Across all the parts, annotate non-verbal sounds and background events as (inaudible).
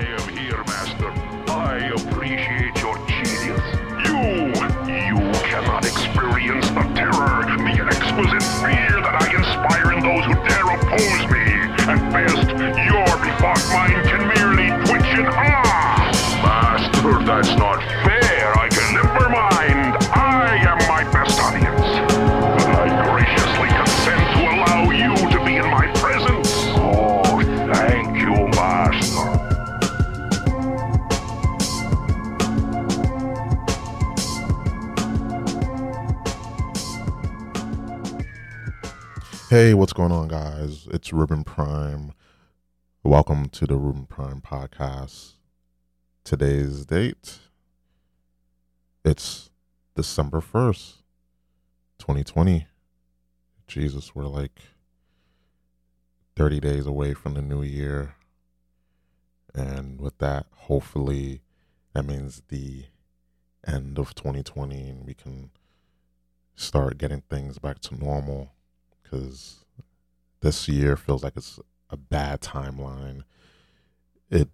I am here, Master. I appreciate your genius. You, you cannot experience the terror, the exquisite fear that I inspire in those who dare oppose me. At best, your befogged mind can merely twitch in awe. Master, that's not fair. Hey, what's going on, guys? It's Ruben Prime. Welcome to the Ruben Prime podcast. Today's date it's December 1st, 2020. Jesus, we're like 30 days away from the new year. And with that, hopefully, that means the end of 2020 and we can start getting things back to normal because this year feels like it's a bad timeline. It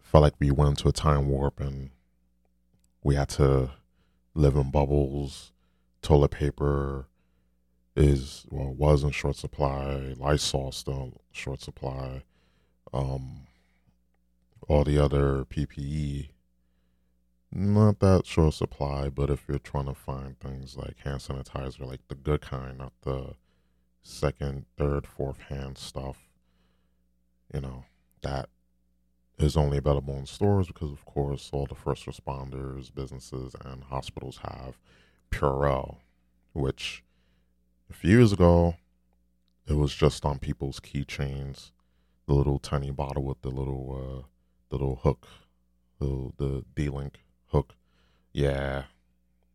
felt like we went into a time warp and we had to live in bubbles. Toilet paper is well was in short supply. Lysol still short supply. Um, all the other PPE not that short supply, but if you're trying to find things like hand sanitizer, like the good kind, not the second, third, fourth hand stuff, you know, that is only available in stores because, of course, all the first responders, businesses, and hospitals have Purell, which a few years ago, it was just on people's keychains, the little tiny bottle with the little, uh, little hook, the the D-Link hook. Yeah,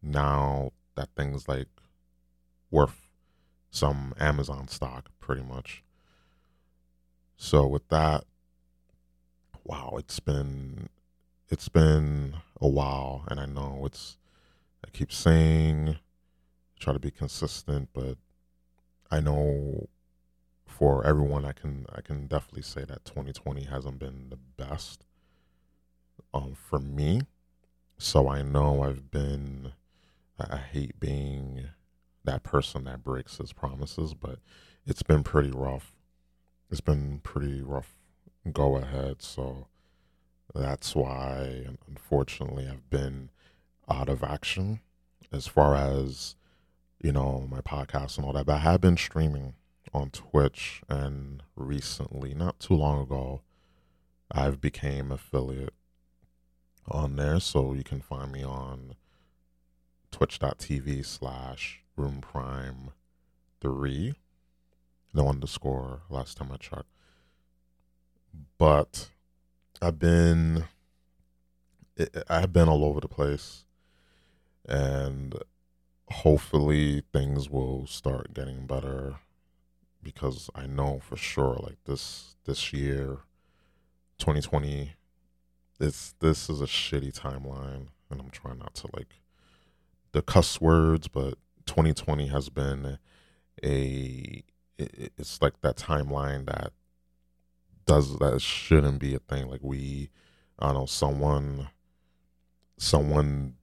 now that thing's like worth some Amazon stock, pretty much. So with that, wow, it's been it's been a while, and I know it's I keep saying try to be consistent, but I know for everyone, I can I can definitely say that 2020 hasn't been the best um for me. So I know I've been I I hate being that person that breaks his promises, but it's been pretty rough. It's been pretty rough go ahead. So that's why, unfortunately, I've been out of action as far as, you know, my podcast and all that. But I have been streaming on Twitch and recently, not too long ago, I've became affiliate on there. So you can find me on twitch.tv slash room prime three. No underscore last time I checked. But I've been I've been all over the place and hopefully things will start getting better because I know for sure like this this year 2020 this this is a shitty timeline and I'm trying not to like the cuss words but 2020 has been a it's like that timeline that does that shouldn't be a thing. Like we i don't know someone someone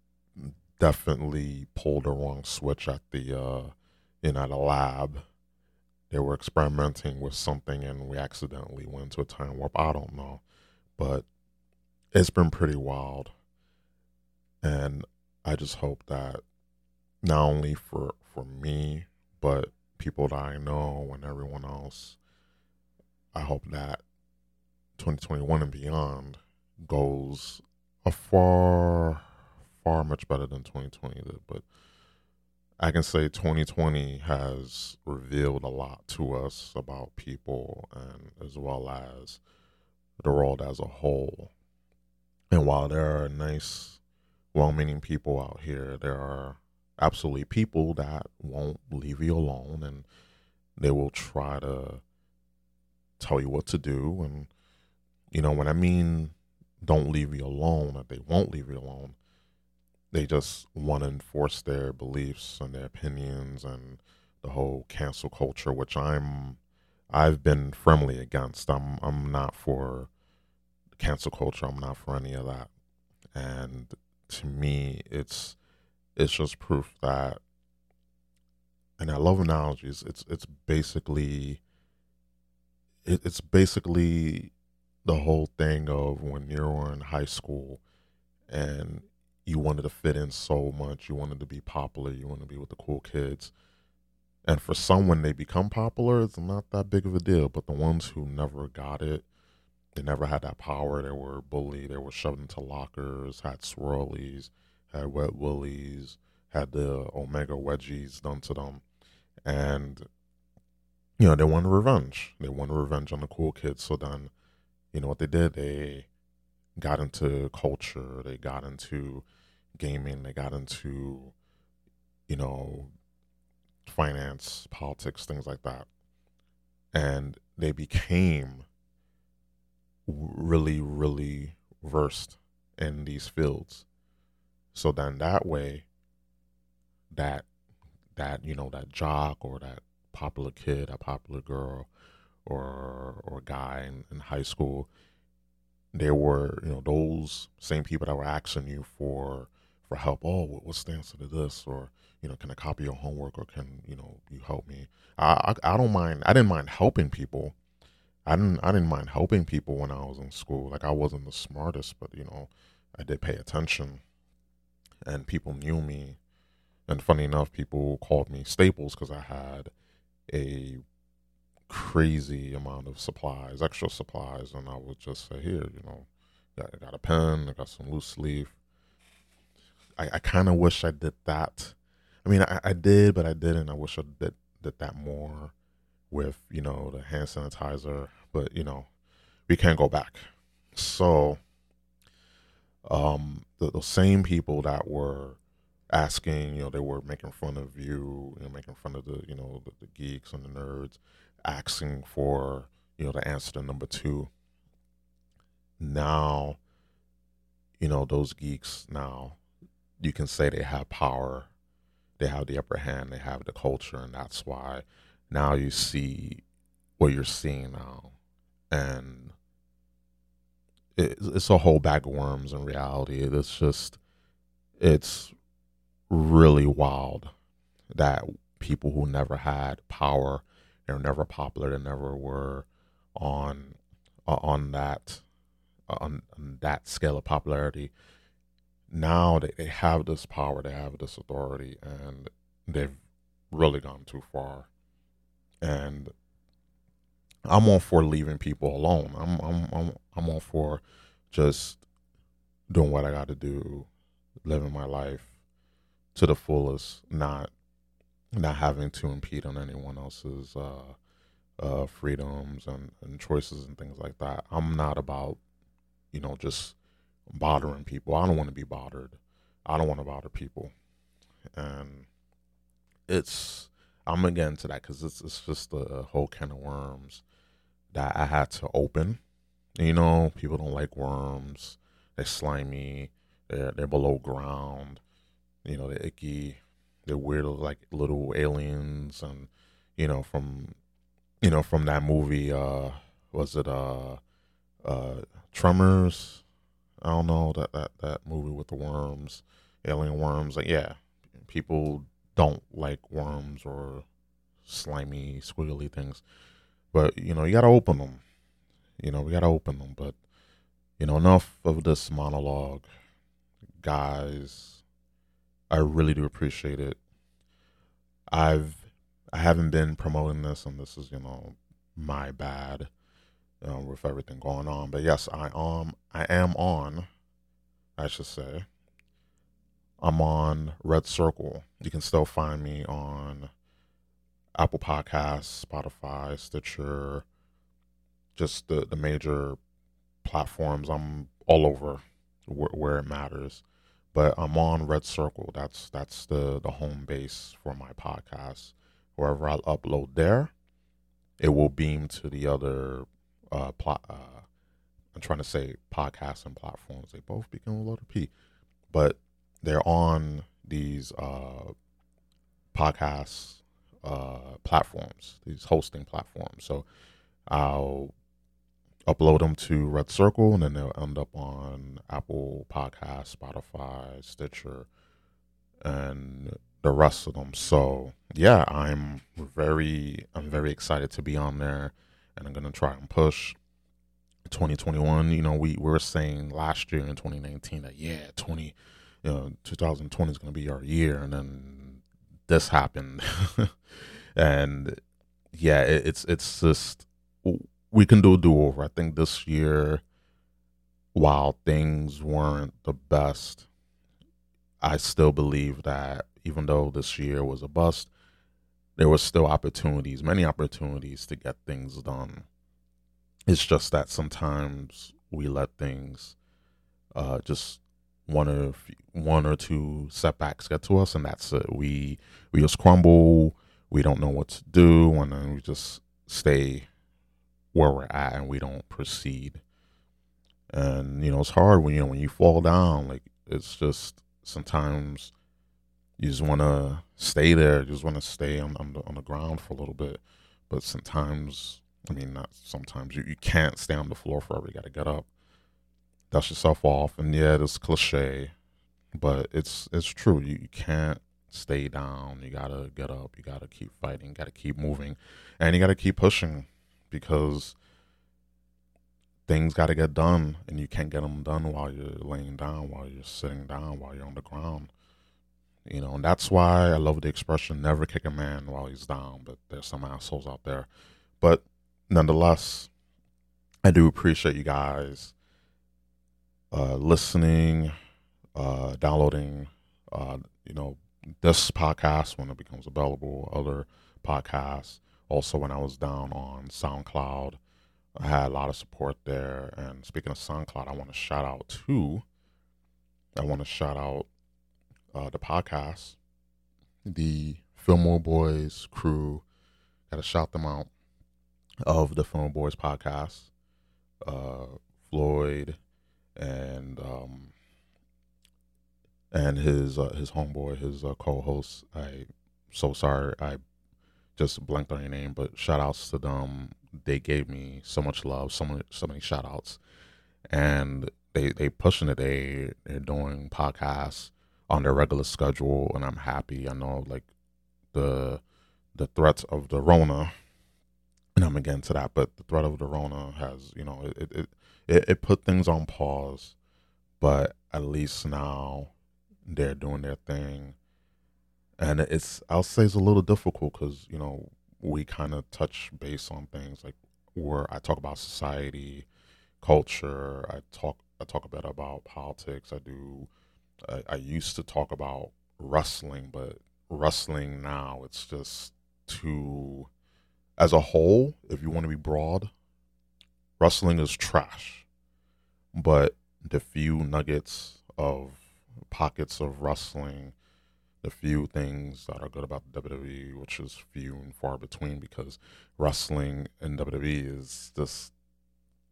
definitely pulled the wrong switch at the uh in at a lab. They were experimenting with something and we accidentally went into a time warp. I don't know but it's been pretty wild. And i just hope that not only for for me but people that i know and everyone else i hope that 2021 and beyond goes a far far much better than 2020 did. But i can say 2020 has revealed a lot to us about people and as well as the world as a whole. And while there are nice well-meaning people out here there are absolutely people that won't leave you alone and they will try to tell you what to do and you know when i mean don't leave you alone that they won't leave you alone they just want to enforce their beliefs and their opinions and the whole cancel culture which i'm i've been firmly against i'm i'm not for cancel culture. I'm not for any of that. And to me, it's it's just proof that. And I love analogies. It's it's basically. It, it's basically the whole thing of when you were in high school, and you wanted to fit in so much. You wanted to be popular. You want to be with the cool kids. And for some, when they become popular, it's not that big of a deal. But the ones who never got it, they never had that power. They were bullied. They were shoved into lockers, had swirlies, had wet willies, had the omega wedgies done to them. And, you know, they wanted revenge. They wanted revenge on the cool kids. So then, you know what they did? They got into culture. They got into gaming. They got into, you know, finance, politics, things like that. And they became really, really versed in these fields. So then that way, that that you know that jock or that popular kid, a popular girl, or or guy in, in high school, there were you know those same people that were asking you for for help. Oh, what's the answer to this? Or you know, can I copy your homework? Or can you know you help me? I I, I don't mind. I didn't mind helping people. I didn't I didn't mind helping people when I was in school. Like I wasn't the smartest, but you know, I did pay attention, and people knew me. And funny enough, people called me Staples because I had a crazy amount of supplies, extra supplies, and I would just say, "Here, you know, I got a pen, I got some loose leaf, I, I kind of wish I did that. I mean, I, I did, but I didn't. I wish I did did that more with you know the hand sanitizer, but you know we can't go back. So, um, the, the same people that were asking, you know, they were making fun of you, you know, making fun of the, you know, the, the geeks and the nerds, asking for, you know, the answer to number two. Now, you know, those geeks now you can say they have power, they have the upper hand, they have the culture, and that's why now you see what you're seeing now, and it's a whole bag of worms in reality. It's just, it's really wild that people who never had power, they're never popular, they never were on uh, on that uh, on, on that scale of popularity now they, they have this power, they have this authority, and they've really gone too far. And I'm all for leaving people alone. I'm I'm I'm I'm all for just doing what I got to do, living my life to the fullest, not not having to impede on anyone else's uh, uh, freedoms and, and choices and things like that. I'm not about, you know, just bothering people. I don't want to be bothered. I don't want to bother people, and it's I'm against that because it's it's just a whole can of worms that I had to open. You know, people don't like worms. They're slimy. They're they're below ground. You know, they're icky. They're weird, like little aliens, and you know from you know from that movie. Uh, was it uh, uh, Tremors? I don't know that that that movie with the worms, alien worms. Like yeah, people don't like worms or slimy, squiggly things, but you know you gotta open them. You know we gotta open them. But you know enough of this monologue, guys. I really do appreciate it. I've I haven't been promoting this, and this is you know my bad with everything going on. But yes, I um I am on. I should say. I'm on Red Circle. You can still find me on Apple Podcasts, Spotify, Stitcher, just the the major platforms. I'm all over where, where it matters. But I'm on Red Circle. That's that's the the home base for my podcast. Wherever I upload there, it will beam to the other uh, plot. Uh, I'm trying to say podcasts and platforms. They both begin with letter P, but they're on these uh, podcast uh, platforms, these hosting platforms. So I'll upload them to Red Circle, and then they'll end up on Apple Podcast, Spotify, Stitcher, and the rest of them. So yeah, I'm very I'm very excited to be on there, and I'm gonna try and push. 2021, you know, we, we were saying last year in 2019 that yeah, 20, you know, 2020 is gonna be our year, and then this happened, (laughs) and yeah, it, it's it's just we can do a do over. I think this year, while things weren't the best, I still believe that even though this year was a bust, there were still opportunities, many opportunities to get things done. It's just that sometimes we let things uh, just one or one or two setbacks get to us, and that's it. We we just crumble. We don't know what to do, and then we just stay where we're at and we don't proceed. And you know, it's hard when you know when you fall down. Like it's just sometimes you just want to stay there. You just want to stay on on the, on the ground for a little bit. But sometimes, I mean, not sometimes you, you can't stay on the floor forever. You got to get up, dust yourself off, and yeah, it's cliche, but it's it's true. You, you can't stay down. You gotta get up. You gotta keep fighting. You gotta keep moving, and you gotta keep pushing because things got to get done and you can't get them done while you're laying down while you're sitting down while you're on the ground you know and that's why i love the expression never kick a man while he's down but there's some assholes out there but nonetheless i do appreciate you guys uh, listening uh, downloading uh, you know this podcast when it becomes available other podcasts also when I was down on SoundCloud. I had a lot of support there. And speaking of SoundCloud, I want to shout out to, I want to shout out uh, the podcast, the Fillmore Boys crew. Got to shout them out of the Fillmore Boys podcast. Uh, Floyd and um, and his uh, his homeboy, his uh, co-host. I so sorry I just blanked on your name, but shout outs to them. They gave me so much love, so many, so many shout outs. And they, they pushing it. They, they're doing podcasts on their regular schedule. And I'm happy. I know like the, the threats of the Rona, and I'm again to that, but the threat of the Rona has, you know, it, it, it, it put things on pause, but at least now they're doing their thing and it's I'll say it's a little difficult because you know we kind of touch base on things like where I talk about society, culture. I talk I talk a bit about politics. I do. I, I used to talk about wrestling, but wrestling now it's just too. As a whole, if you want to be broad, wrestling is trash. But the few nuggets of pockets of wrestling the few things that are good about the WWE, which is few and far between because wrestling in WWE is just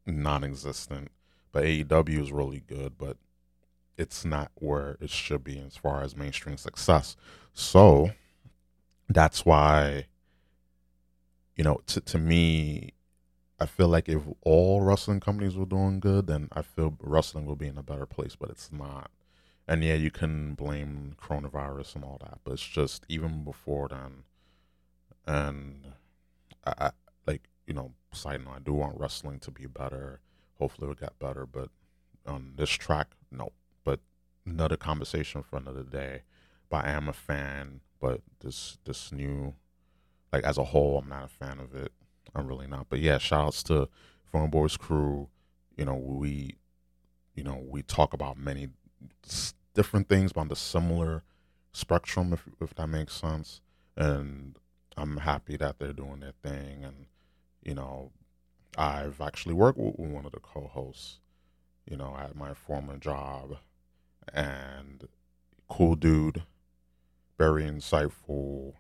non existent. But AEW is really good, but it's not where it should be as far as mainstream success. So that's why, you know, to, to me, I feel like if all wrestling companies were doing good, then I feel wrestling will be in a better place, but it's not and yeah, you can blame coronavirus and all that, but it's just even before then, and I, I like you know, side note, I do want wrestling to be better. Hopefully, it'll get better, but on this track, no. But another conversation for another day. But I am a fan, but this this new, like as a whole, I'm not a fan of it. I'm really not. But yeah, shout outs to Phone Boys crew. You know, we, you know, we talk about many different things, on the similar spectrum, if if that makes sense. And I'm happy that they're doing their thing. And you know, I've actually worked with one of the co-hosts, you know, at my former job, and cool dude, very insightful,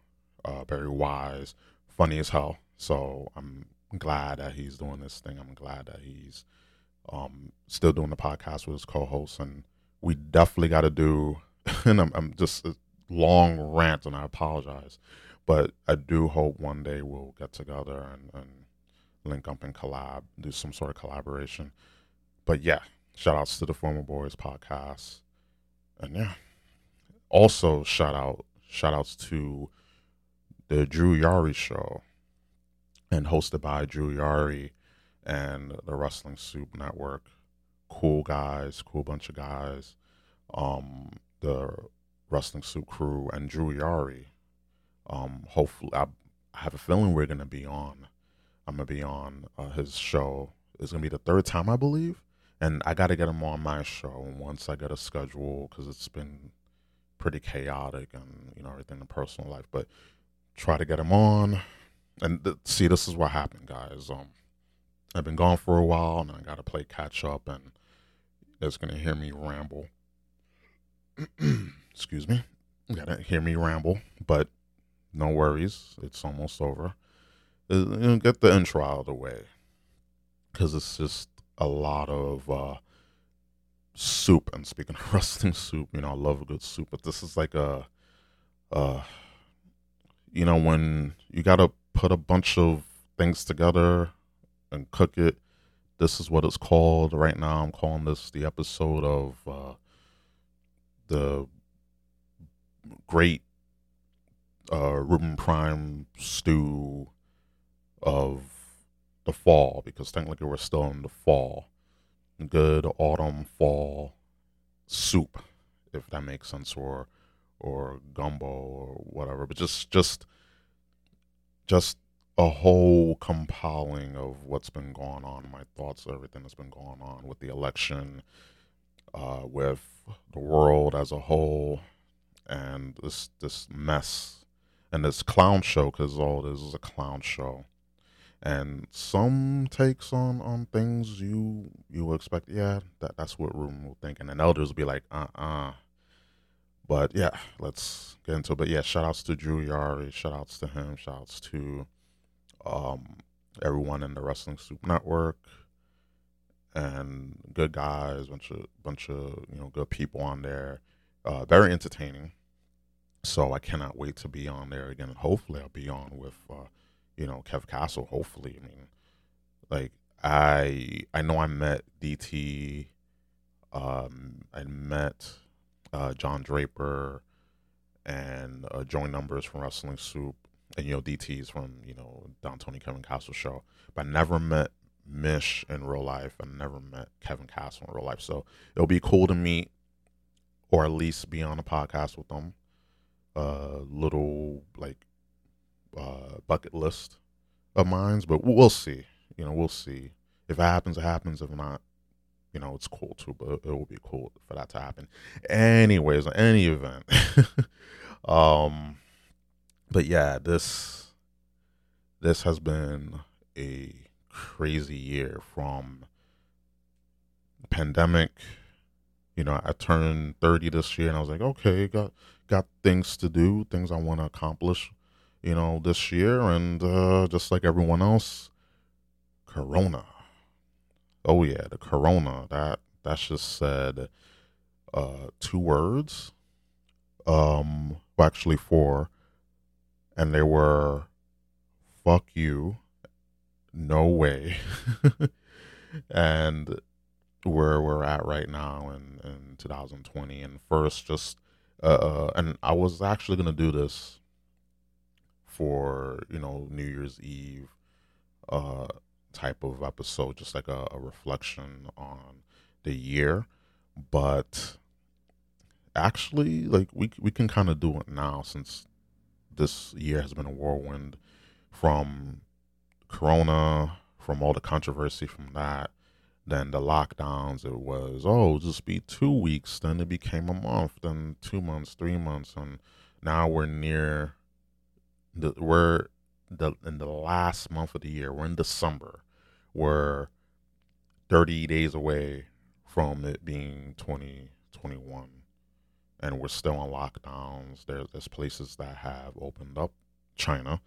uh, very wise, funny as hell. So I'm glad that he's doing this thing. I'm glad that he's um, still doing the podcast with his co-hosts and we definitely got to do, (laughs) and I'm, I'm just a long rant, and I apologize, but I do hope one day we'll get together and, and link up and collab, do some sort of collaboration. But yeah, shout outs to the Fillmore Boys podcast. And yeah. Also shout out shout outs to the Drew Yari show and hosted by Drew Yari and the Wrestling Soup Network. Cool guys, cool bunch of guys. Um, the Wrestling Soup crew and Drew Yari. Um, hopefully, I, I have a feeling we're gonna be on. I'm gonna be on uh, his show. It's gonna be the third time, I believe, and I got to get him on my show once I get a schedule because it's been pretty chaotic and you know everything in personal life. But try to get him on, and th- see, this is what happened, guys. Um, I've been gone for a while, and I got to play catch up, and it's gonna hear me ramble. (clears throat) Excuse me. You gotta hear me ramble, but no worries. It's almost over. Uh, get the intro out of the way because it's just a lot of uh, soup. And speaking (laughs) of wrestling soup, you know, I love a good soup, but this is like a, uh, you know, when you got to put a bunch of things together and cook it. This is what it's called right now. I'm calling this the episode of uh, the great uh, Ruben Prime stew of the fall because technically we're still in the fall. Good autumn fall soup, if that makes sense, or or gumbo or whatever. But just just just a whole compiling of what's been going on, my thoughts, everything that's been going on with the election, uh, with the world as a whole, and this this mess and this clown show because all this is a clown show. And some takes on on things you you expect yeah that that's what room will think and then elders will be like uh-uh but yeah let's get into it. But yeah shout outs to drew yari shout outs to him shout outs to um everyone in the wrestling soup network and good guys bunch of bunch of you know good people on there. Uh very entertaining. So i cannot wait to be on there again and hopefully i'll be on with uh you know, Kev Castle, hopefully. I mean, like I I know I met DT, um, I met uh, John Draper and uh, numbers from Wrestling Soup, and you know DT's from you know Don Tony Kevin Castle show, but I never met Mish in real life, and never met Kevin Castle in real life. So it'll be cool to meet, or at least be on a podcast with them. Uh, little like uh, bucket list of mines, but we'll see. You know, we'll see. If it happens, it happens. If not, you know, it's cool too. But it will be cool for that to happen. Anyways, any event. (laughs) um, but yeah, this this has been a crazy year from pandemic. You know, I turned 30 this year and I was like, okay, got got things to do, things I want to accomplish you know, this year. And uh, just like everyone else, Corona. Oh yeah, the Corona. That that's just said uh, two words. Um, well, actually four, and they were "fuck you," "no way," (laughs) and where we're at right now in in 2020. And first, just uh, uh, and I was actually gonna do this for you know New Year's Eve uh, type of episode, just like a, a reflection on the year. But actually, like we we can kind of do it now since this year has been a whirlwind from Corona, from all the controversy from that. Then the lockdowns, it was, oh, just be two weeks. Then it became a month, then two months, three months. And now we're near the, we're the in the last month of the year. We're in December. We're 30 days away from it being 2021 and we're still on lockdowns. There's, there's places that have opened up, China,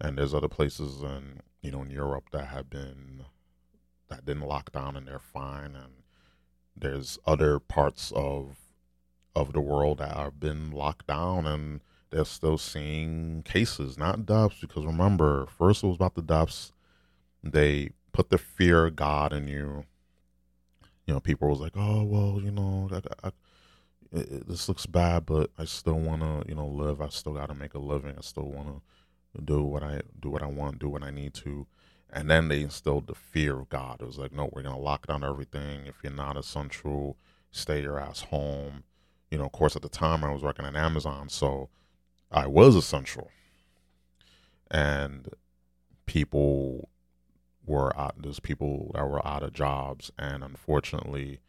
and there's other places in you know in Europe that have been that didn't lock down and they're fine. And there's other parts of of the world that have been locked down and they're still seeing cases, not deaths, because remember, first it was about the deaths, they put the fear of God in you. You know, people was like, "Oh, well, you know, I, I, it, this looks bad, but I still want to, you know, live. I still got to make a living. I still want to do what I do what I want, do what I need to." And then they instilled the fear of God. It was like, "No, we're gonna lock down everything. If you're not essential, stay your ass home." You know, of course, at the time I was working at Amazon, so I was essential, and people were out. There's people that were out of jobs, and unfortunately,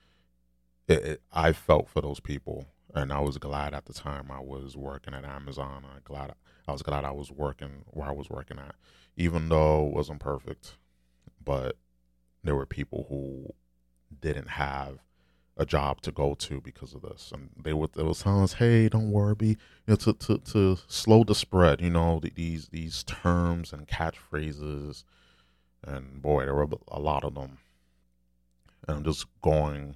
it, it, I felt for those people, and I was glad at the time I was working at Amazon. I glad I was glad I was working where I was working at, even though it wasn't perfect, but there were people who didn't have a job to go to because of this, and they were they was telling us, "Hey, don't worry, be you know to to to slow the spread." You know these these terms and catchphrases and boy, there were a lot of them. And I'm just going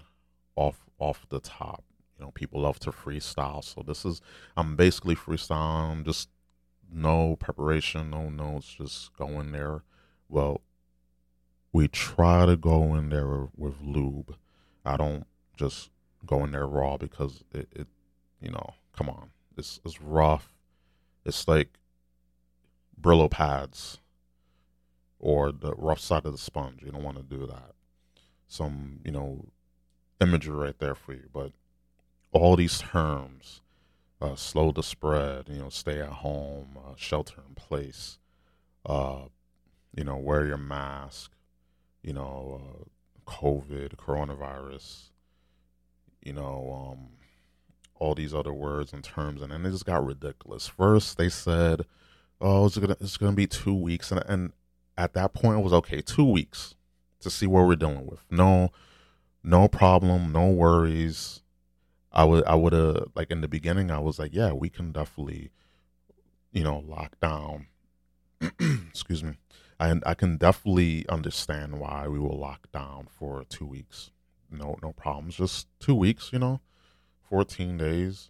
off off the top. You know, people love to freestyle, so this is I'm basically freestyling, just no preparation, no notes, just going there. Well, we try to go in there with lube. I don't just go in there raw because it, it you know, come on, it's it's rough. It's like Brillo pads or the rough side of the sponge. You don't want to do that. Some, you know, imagery right there for you. But all these terms, uh, slow the spread, you know, stay at home, uh, shelter in place, uh, you know, wear your mask, you know, uh, COVID, coronavirus, you know, um, all these other words and terms, and then it just got ridiculous. First, they said, "Oh, it's gonna it's gonna be two weeks," and and at that point it was okay two weeks to see what we're dealing with. No no problem no worries. I would i would have like in the beginning i was like yeah we can definitely you know lock down. (clears throat) Excuse me. I, I can definitely understand why we will lock down for two weeks. No no problems. Just two weeks you know 14 days.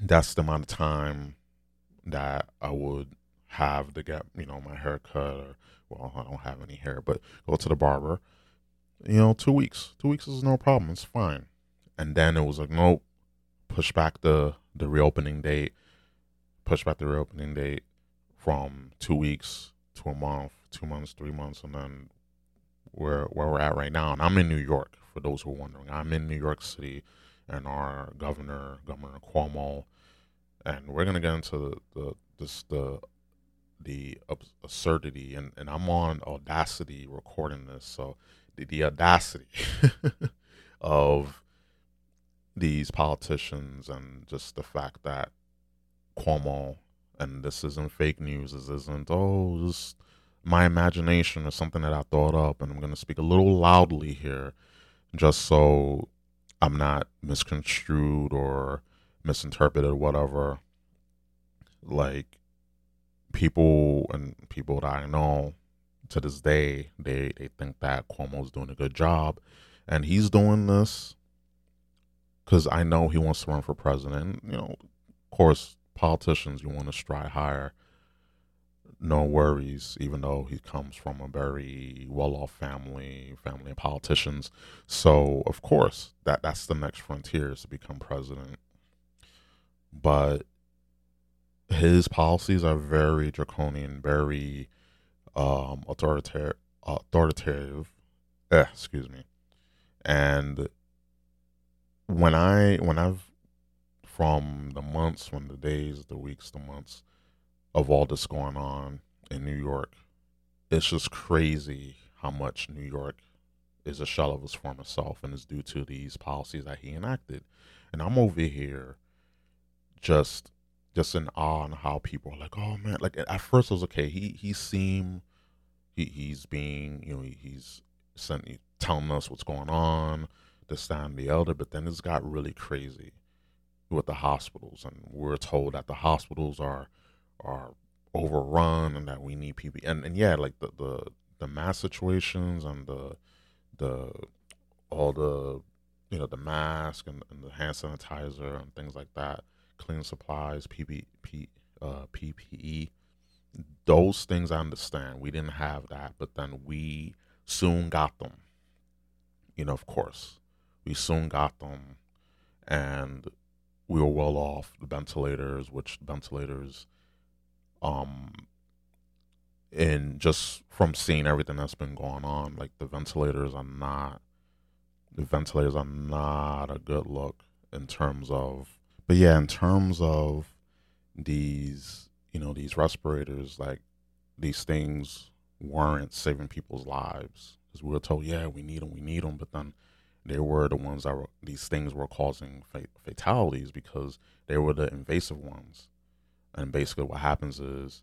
That's the amount of time that i would have to get you know my hair cut or well I don't have any hair but go to the barber you know two weeks two weeks is no problem it's fine. And then it was like nope push back the the reopening date push back the reopening date from two weeks to a month two months three months and then where where we're at right now. And I'm in New York for those who are wondering. I'm in New York City and our governor Governor Cuomo and we're gonna get into the, the this the the absurdity and, and i'm on audacity recording this so the, the audacity (laughs) of these politicians and just the fact that cuomo and this isn't fake news this isn't oh just my imagination or something that i thought up and i'm going to speak a little loudly here just so i'm not misconstrued or misinterpreted or whatever. Like people and people that I know to this day, they they think that Cuomo's doing a good job, and he's doing this because I know he wants to run for president. You know, of course, politicians you want to strive higher. No worries, even though he comes from a very well-off family, family of politicians. So, of course, that that's the next frontier is to become president. But his policies are very draconian, very um, authoritative. Authoritative, eh, excuse me. And when I when I've from the months, when the days, the weeks, the months of all this going on in New York, it's just crazy how much New York is a shell of its former self, and it's due to these policies that he enacted. And I'm over here just just in awe on how people are like, oh man, like at first it was okay. He he seemed he he's being you know he's sent, telling us what's going on, this that and the elder, but then it's got really crazy with the hospitals, and we're told that the hospitals are are overrun and that we need people and, and yeah, like the, the the mass situations and the the all the you know the mask and, and the hand sanitizer and things like that cleaning supplies, PP, uh, PPE, those things I understand. We didn't have that, but then we soon got them. You know, of course, we soon got them, and we were well off the ventilators, which ventilators, um, and just from seeing everything that's been going on, like the ventilators are not, the ventilators are not a good look in terms of, but yeah, in terms of these, you know, these respirators, like these things weren't saving people's lives. Because we were told, yeah, we need them, we need them, but then they were the ones that were these things were causing fatalities because they were the invasive ones, and basically what happens is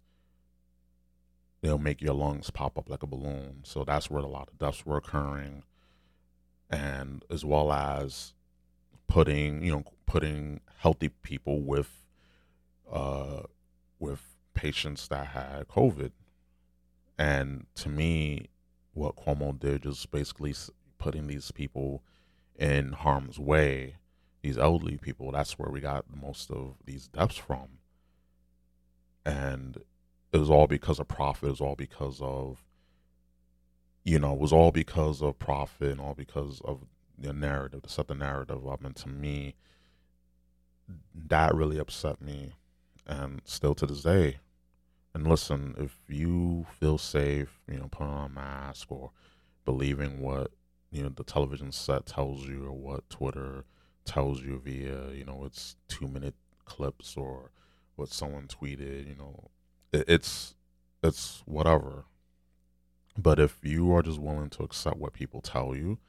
they'll make your lungs pop up like a balloon. So that's where a lot of deaths were occurring, and as well as putting you know putting healthy people with uh with patients that had COVID, and to me, what Cuomo did is basically putting these people in harm's way. These elderly people, that's where we got most of these deaths from. And it was all because of profit. It was all because of, you know, it was all because of profit and all because of the narrative, to set the narrative up. And to me, that really upset me. And still to this day. And listen, if you feel safe, you know, putting on a mask or believing what, you know, the television set tells you or what Twitter tells you via, you know, it's two minute clips or what someone tweeted, you know, it's it's whatever. But if you are just willing to accept what people tell you,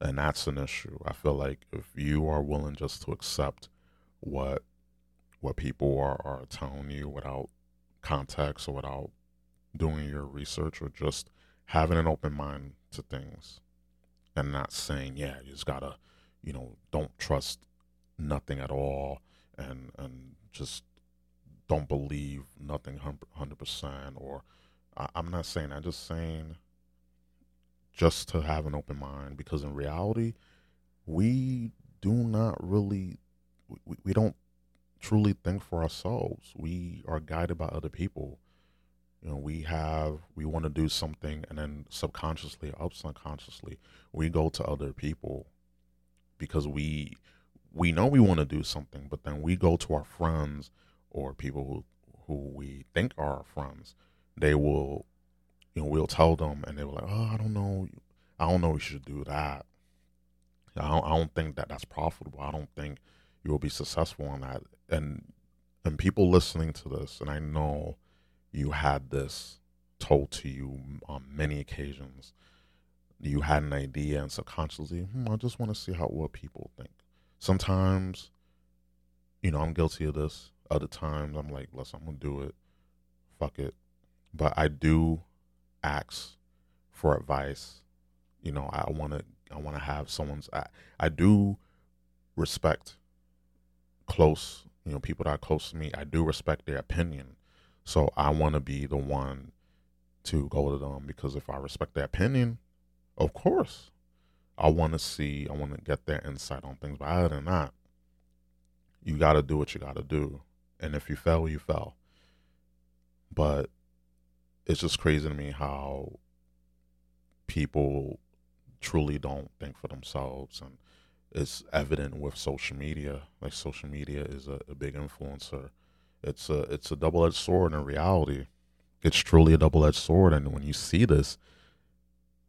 and that's an issue. I feel like if you are willing just to accept what what people are, are telling you without context or without doing your research or just having an open mind to things and not saying, yeah, you just gotta, you know, don't trust nothing at all and and just don't believe nothing 100% or I, i'm not saying i'm just saying just to have an open mind because in reality we do not really we, we don't truly think for ourselves. We are guided by other people. You know we have we want to do something and then subconsciously or subconsciously we go to other people because we we know we want to do something but then we go to our friends or people who who we think are our friends, they will, you know, we'll tell them, and they were like, oh, I don't know, I don't know, we should do that. I don't, I don't think that that's profitable. I don't think you will be successful in that. And and people listening to this, and I know you had this told to you on many occasions. You had an idea, and subconsciously, hmm, I just want to see how what people think. Sometimes, you know, I'm guilty of this other times I'm like, listen, I'm gonna do it. Fuck it. But I do ask for advice. You know, I wanna I wanna have someone's I, I do respect close, you know, people that are close to me. I do respect their opinion. So I wanna be the one to go to them because if I respect their opinion, of course, I want to see, I want to get their insight on things. But other than that, you got to do what you got to do and if you fail, you fail. But it's just crazy to me how people truly don't think for themselves and it's evident with social media. Like social media is a, a big influencer. It's a it's a double-edged sword in reality. It's truly a double-edged sword and when you see this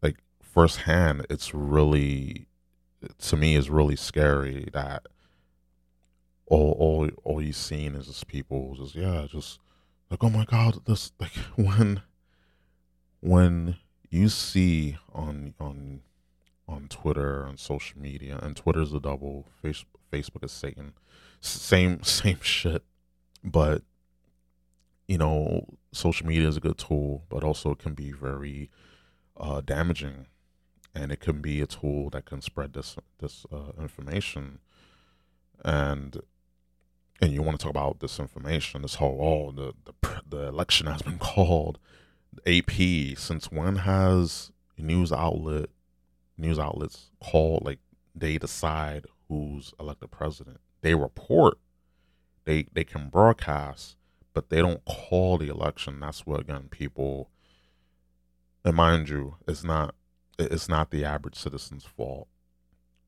like firsthand it's really to me is really scary that all all all you seen is just people just yeah just like oh my god this like (laughs) when when you see on on on Twitter and social media and Twitter's the double face, Facebook is Satan. Same (laughs) same shit. But you know social media is a good tool but also it can be very uh, damaging. And it can be a tool that can spread this this uh, information. And and you want to talk about this information, this whole oh the the, the election has been (laughs) called. AP since when has news outlet news outlets called like they decide who's elected president? They report, they they can broadcast, but they don't call the election. That's what again people. And mind you, it's not it's not the average citizen's fault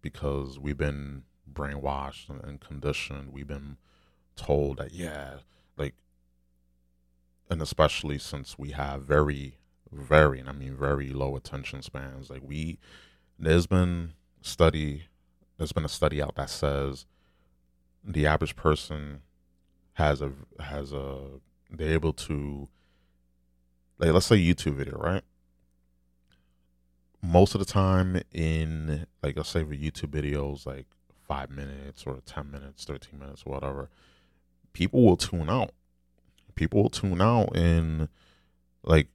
because we've been brainwashed and conditioned. We've been told that yeah, like, and especially since we have very, very, and I mean very low attention spans. Like we, there's been study, there's been a study out that says the average person has a has a they're able to like let's say YouTube video, right? Most of the time in like let's say for YouTube videos like five minutes or ten minutes, thirteen minutes, whatever, people will tune out. People will tune out in like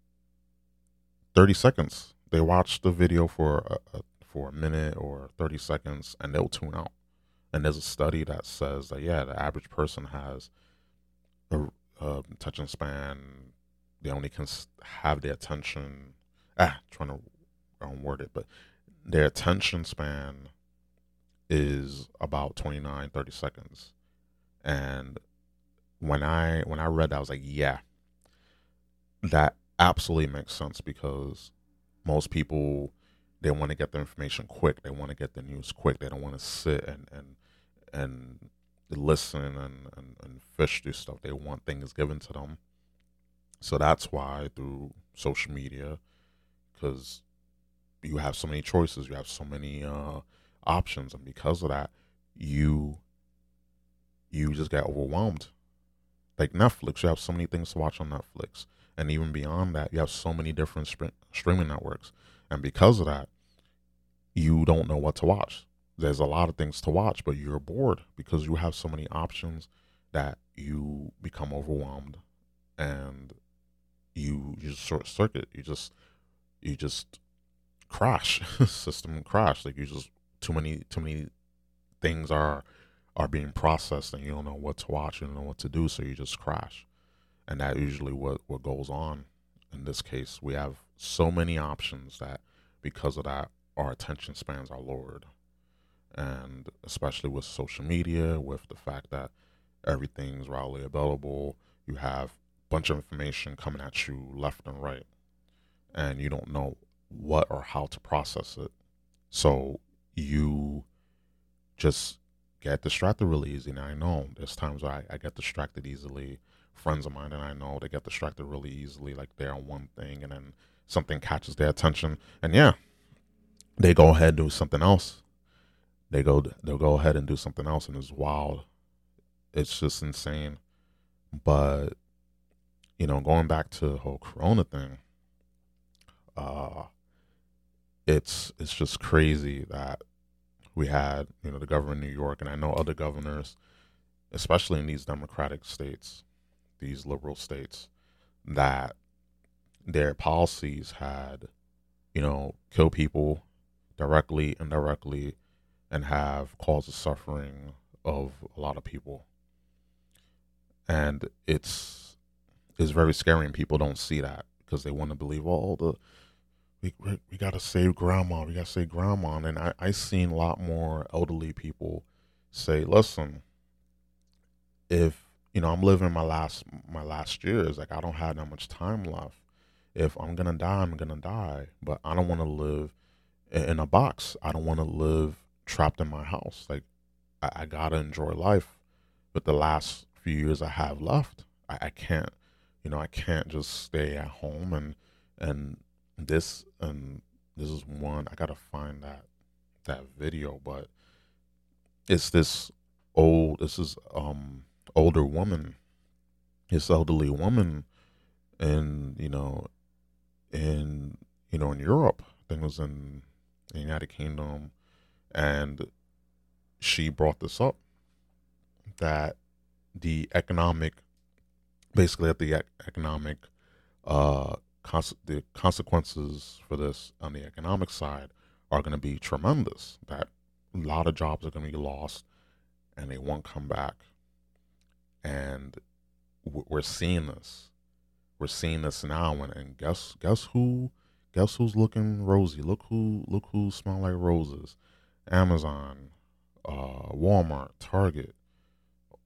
thirty seconds. They watch the video for a, a for a minute or thirty seconds and they'll tune out. And there's a study that says that yeah, the average person has a, a and span. They only can have their attention. Ah, trying to word it, but their attention span is about 29, 30 seconds. And when I when I read that, I was like, yeah, that absolutely makes sense because most people they want to get the information quick. They want to get the news quick. They don't want to sit and and and listen and, and, and fish through stuff. They want things given to them. So that's why through social media, because you have so many choices, you have so many uh, options, and because of that, you you just get overwhelmed. Like Netflix, you have so many things to watch on Netflix, and even beyond that, you have so many different sp- streaming networks, and because of that, you don't know what to watch there's a lot of things to watch, but you're bored because you have so many options that you become overwhelmed and you you just short circuit. You just you just crash (laughs) system crash. Like you just too many too many things are are being processed and you don't know what to watch, and what to do, so you just crash. And that usually what what goes on. In this case, we have so many options that because of that our attention spans are lowered and especially with social media, with the fact that everything's readily available, you have a bunch of information coming at you left and right, and you don't know what or how to process it. So you just get distracted really easy. And I know there's times I, I get distracted easily. Friends of mine and I know they get distracted really easily, like they're on one thing and then something catches their attention. And yeah, they go ahead and do something else they go they'll go ahead and do something else and it's wild it's just insane but you know going back to the whole corona thing uh it's it's just crazy that we had you know the governor of new york and i know other governors especially in these democratic states these liberal states that their policies had you know kill people directly indirectly and have caused the suffering of a lot of people. And it's it's very scary, and people don't see that because they want to believe, oh, the we we, got to save grandma, we got to save grandma. And I I seen a lot more elderly people say, listen, if you know I'm living my last my last years, like I don't have that much time left. If I'm gonna die, I'm gonna die, but I don't want to live in a box. I don't want to live trapped in my house. Like I, I gotta enjoy life. But the last few years I have left, I, I can't you know, I can't just stay at home and and this and this is one I gotta find that that video, but it's this old this is um older woman, this elderly woman and you know in you know in Europe, I think it was in the United Kingdom. And she brought this up that the economic, basically, that the economic, uh, cons- the consequences for this on the economic side are going to be tremendous. That a lot of jobs are going to be lost, and they won't come back. And we're seeing this. We're seeing this now, and, and guess guess who? Guess who's looking rosy? Look who look who smell like roses. Amazon, uh, Walmart, Target,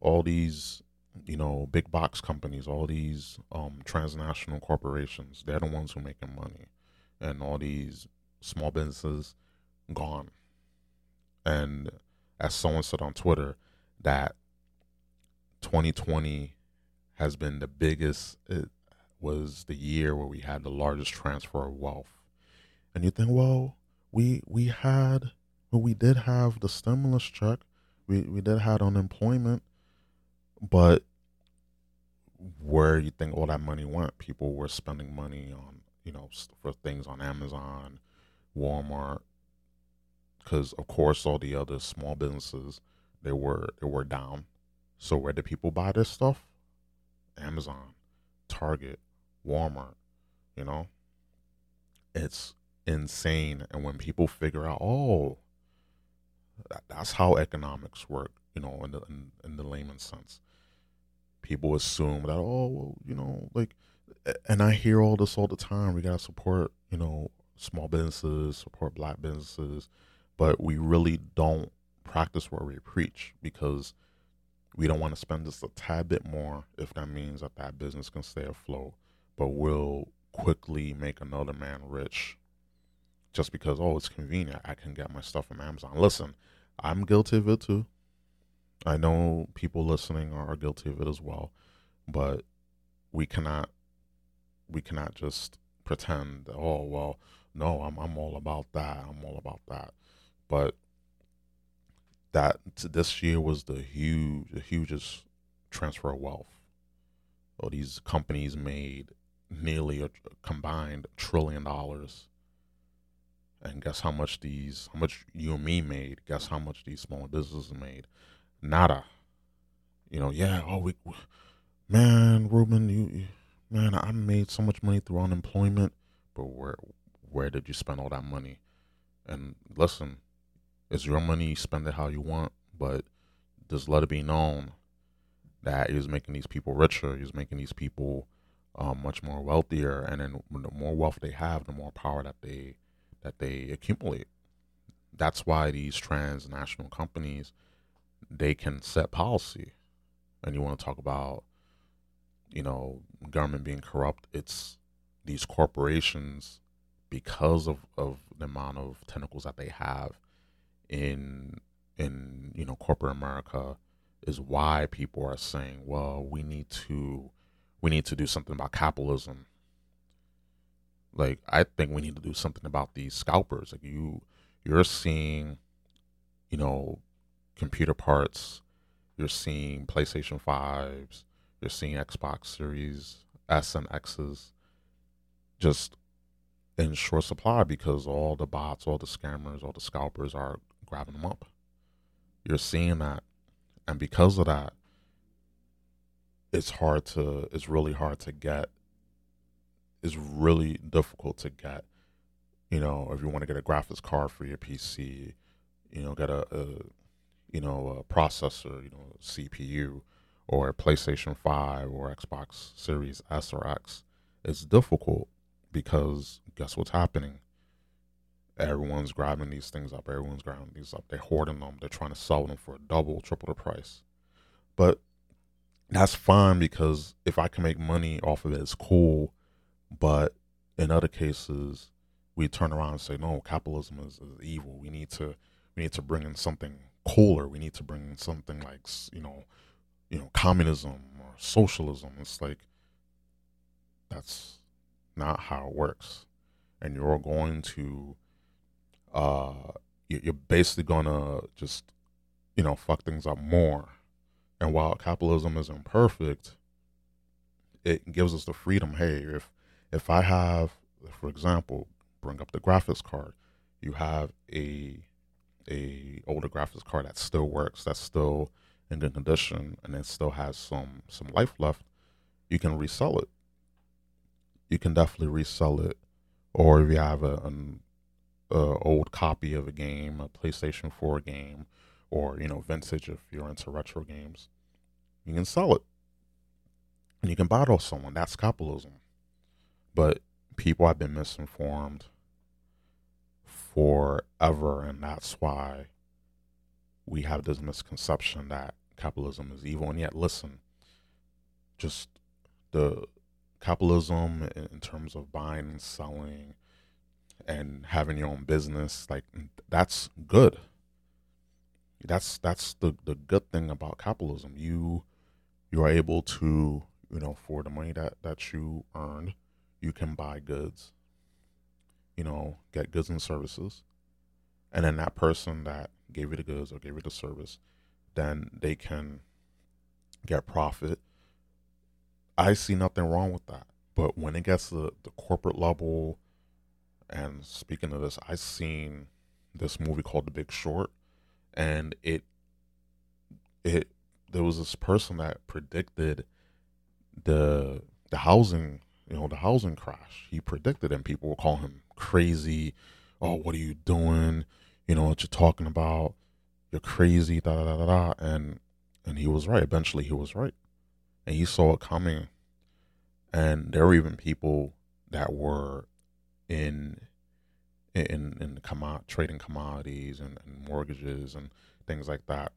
all these you know, big box companies, all these um, transnational corporations, they're the ones who are making money, and all these small businesses gone. And as someone said on Twitter, that 2020 has been the biggest. It was the year where we had the largest transfer of wealth, and you think, well, we we had, well, we did have the stimulus check, we we did have unemployment, but where you think all that money went? People were spending money on you know for things on Amazon, Walmart, because of course all the other small businesses they were they were down. So where did people buy this stuff? Amazon, Target, Walmart. You know, it's insane. And when people figure out, oh, that's how economics work, you know, in the in, in the layman sense, people assume that, oh, well, you know, like, and I hear all this all the time. We gotta support, you know, small businesses, support black businesses, but we really don't practice what we preach because we don't want to spend just a tad bit more if that means that that business can stay afloat, but we'll quickly make another man rich just because oh it's convenient. I can get my stuff from amazon. Listen i'm guilty of it too i know people listening are guilty of it as well but we cannot we cannot just pretend oh well no i'm, I'm all about that i'm all about that but that this year was the huge the hugest transfer of wealth well these companies made nearly a combined trillion dollars and guess how much these, how much you and me made? Guess how much these small businesses made? Nada. You know, yeah. Oh, we, man, Ruben, you, you, man, I made so much money through unemployment, but where, where did you spend all that money? And listen, it's your money. Spend it how you want, but just let it be known that making these people richer. He was making these people um, much more wealthier, and then the more wealth they have, the more power that they that they accumulate. That's why these transnational companies they can set policy. And you want to talk about, you know, government being corrupt. It's these corporations because of, of the amount of tentacles that they have in in you know corporate America is why people are saying, well, we need to we need to do something about capitalism like I think we need to do something about these scalpers. Like you, you're seeing, you know, computer parts. You're seeing PlayStation fives. You're seeing Xbox Series S and X's, just in short supply because all the bots, all the scammers, all the scalpers are grabbing them up. You're seeing that, and because of that, it's hard to. It's really hard to get it's really difficult to get. You know, if you want to get a graphics card for your PC, you know, get a, a you know a processor, you know, CPU, or PlayStation Five or Xbox Series S or X, it's difficult because guess what's happening? Everyone's grabbing these things up. Everyone's grabbing these up. They're hoarding them. They're trying to sell them for a double, triple the price. But that's fine because if I can make money off of it, it's cool. But in other cases, we turn around and say, no, capitalism is, is evil. We need to we need to bring in something cooler. We need to bring something like you know, you know, communism or socialism. It's like that's not how it works, and you're going to, uh, you're basically gonna just, you know, fuck things up more. And while capitalism is imperfect, it gives us the freedom. Hey, if if I have, for example, bring up the graphics card, you have a a older graphics card that still works, that's still in good condition, and it still has some some life left, you can resell it. You can definitely resell it, or if you have a, an a old copy of a game, a PlayStation Four game, or you know vintage if you're into retro games, you can sell it, and you can buy it off someone. That's capitalism. But people have been misinformed forever, and that's why we have this misconception that capitalism is evil. And yet, listen, just the capitalism in, terms of buying and selling and having your own business like that's good. That's that's the the good thing about capitalism. You you are able to you know for the money that that you earned you can buy goods you know get goods and services and then that person that gave you the goods or gave you the service then they can get profit i see nothing wrong with that but when it gets to the corporate level and speaking of this, I seen this movie called The Big Short, and it it there was this person that predicted the the housing you know the housing crash. He predicted, and people were calling him crazy. Oh, what are you doing? You know what you're talking about? You're crazy. Da da da da. And and he was right. Eventually, he was right, and he saw it coming. And there were even people that were in in in commo- trading commodities and, and, mortgages and things like that.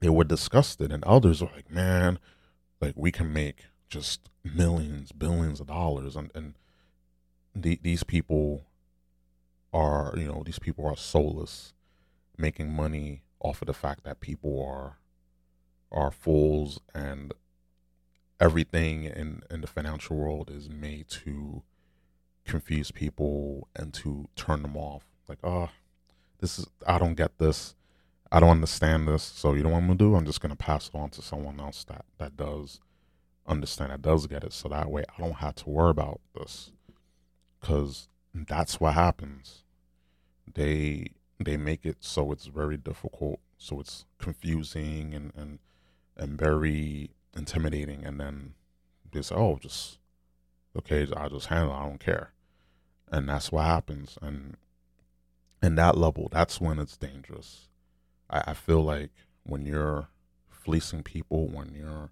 They were disgusted, and others were like, "Man, like we can make just millions, billions of dollars," and and the, these people are, you know, these people are soulless, making money off of the fact that people are are fools and everything in in the financial world is made to confuse people and to turn them off. Like, oh, this is I don't get this. I don't understand this. So you know what I'm gonna do? I'm just gonna pass it on to someone else that that does understand, that does get it. So that way I don't have to worry about this, because that's what happens. They they make it so it's very difficult, so it's confusing and and and very intimidating, and then they say, oh, just okay, I'll just handle. it. I don't care and that's what happens and in that level that's when it's dangerous I, I feel like when you're fleecing people when you're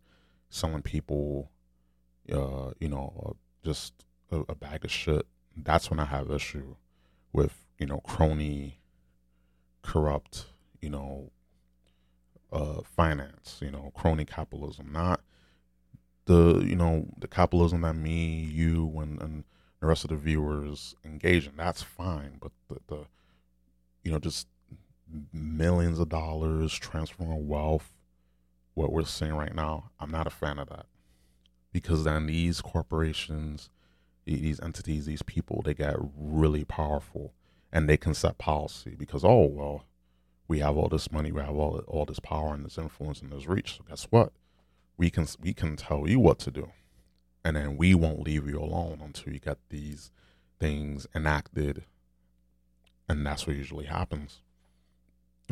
selling people uh you know just a, a bag of shit that's when i have issue with you know crony corrupt you know uh finance you know crony capitalism not the you know the capitalism that me you and and the rest of the viewers engage in. That's fine, but the, the you know just millions of dollars transferring wealth, what we're seeing right now, I'm not a fan of that because then these corporations, these entities, these people, they get really powerful and they can set policy because oh well, we have all this money, we have all all this power and this influence and this reach. So guess what? We can we can tell you what to do and then we won't leave you alone until you get these things enacted and that's what usually happens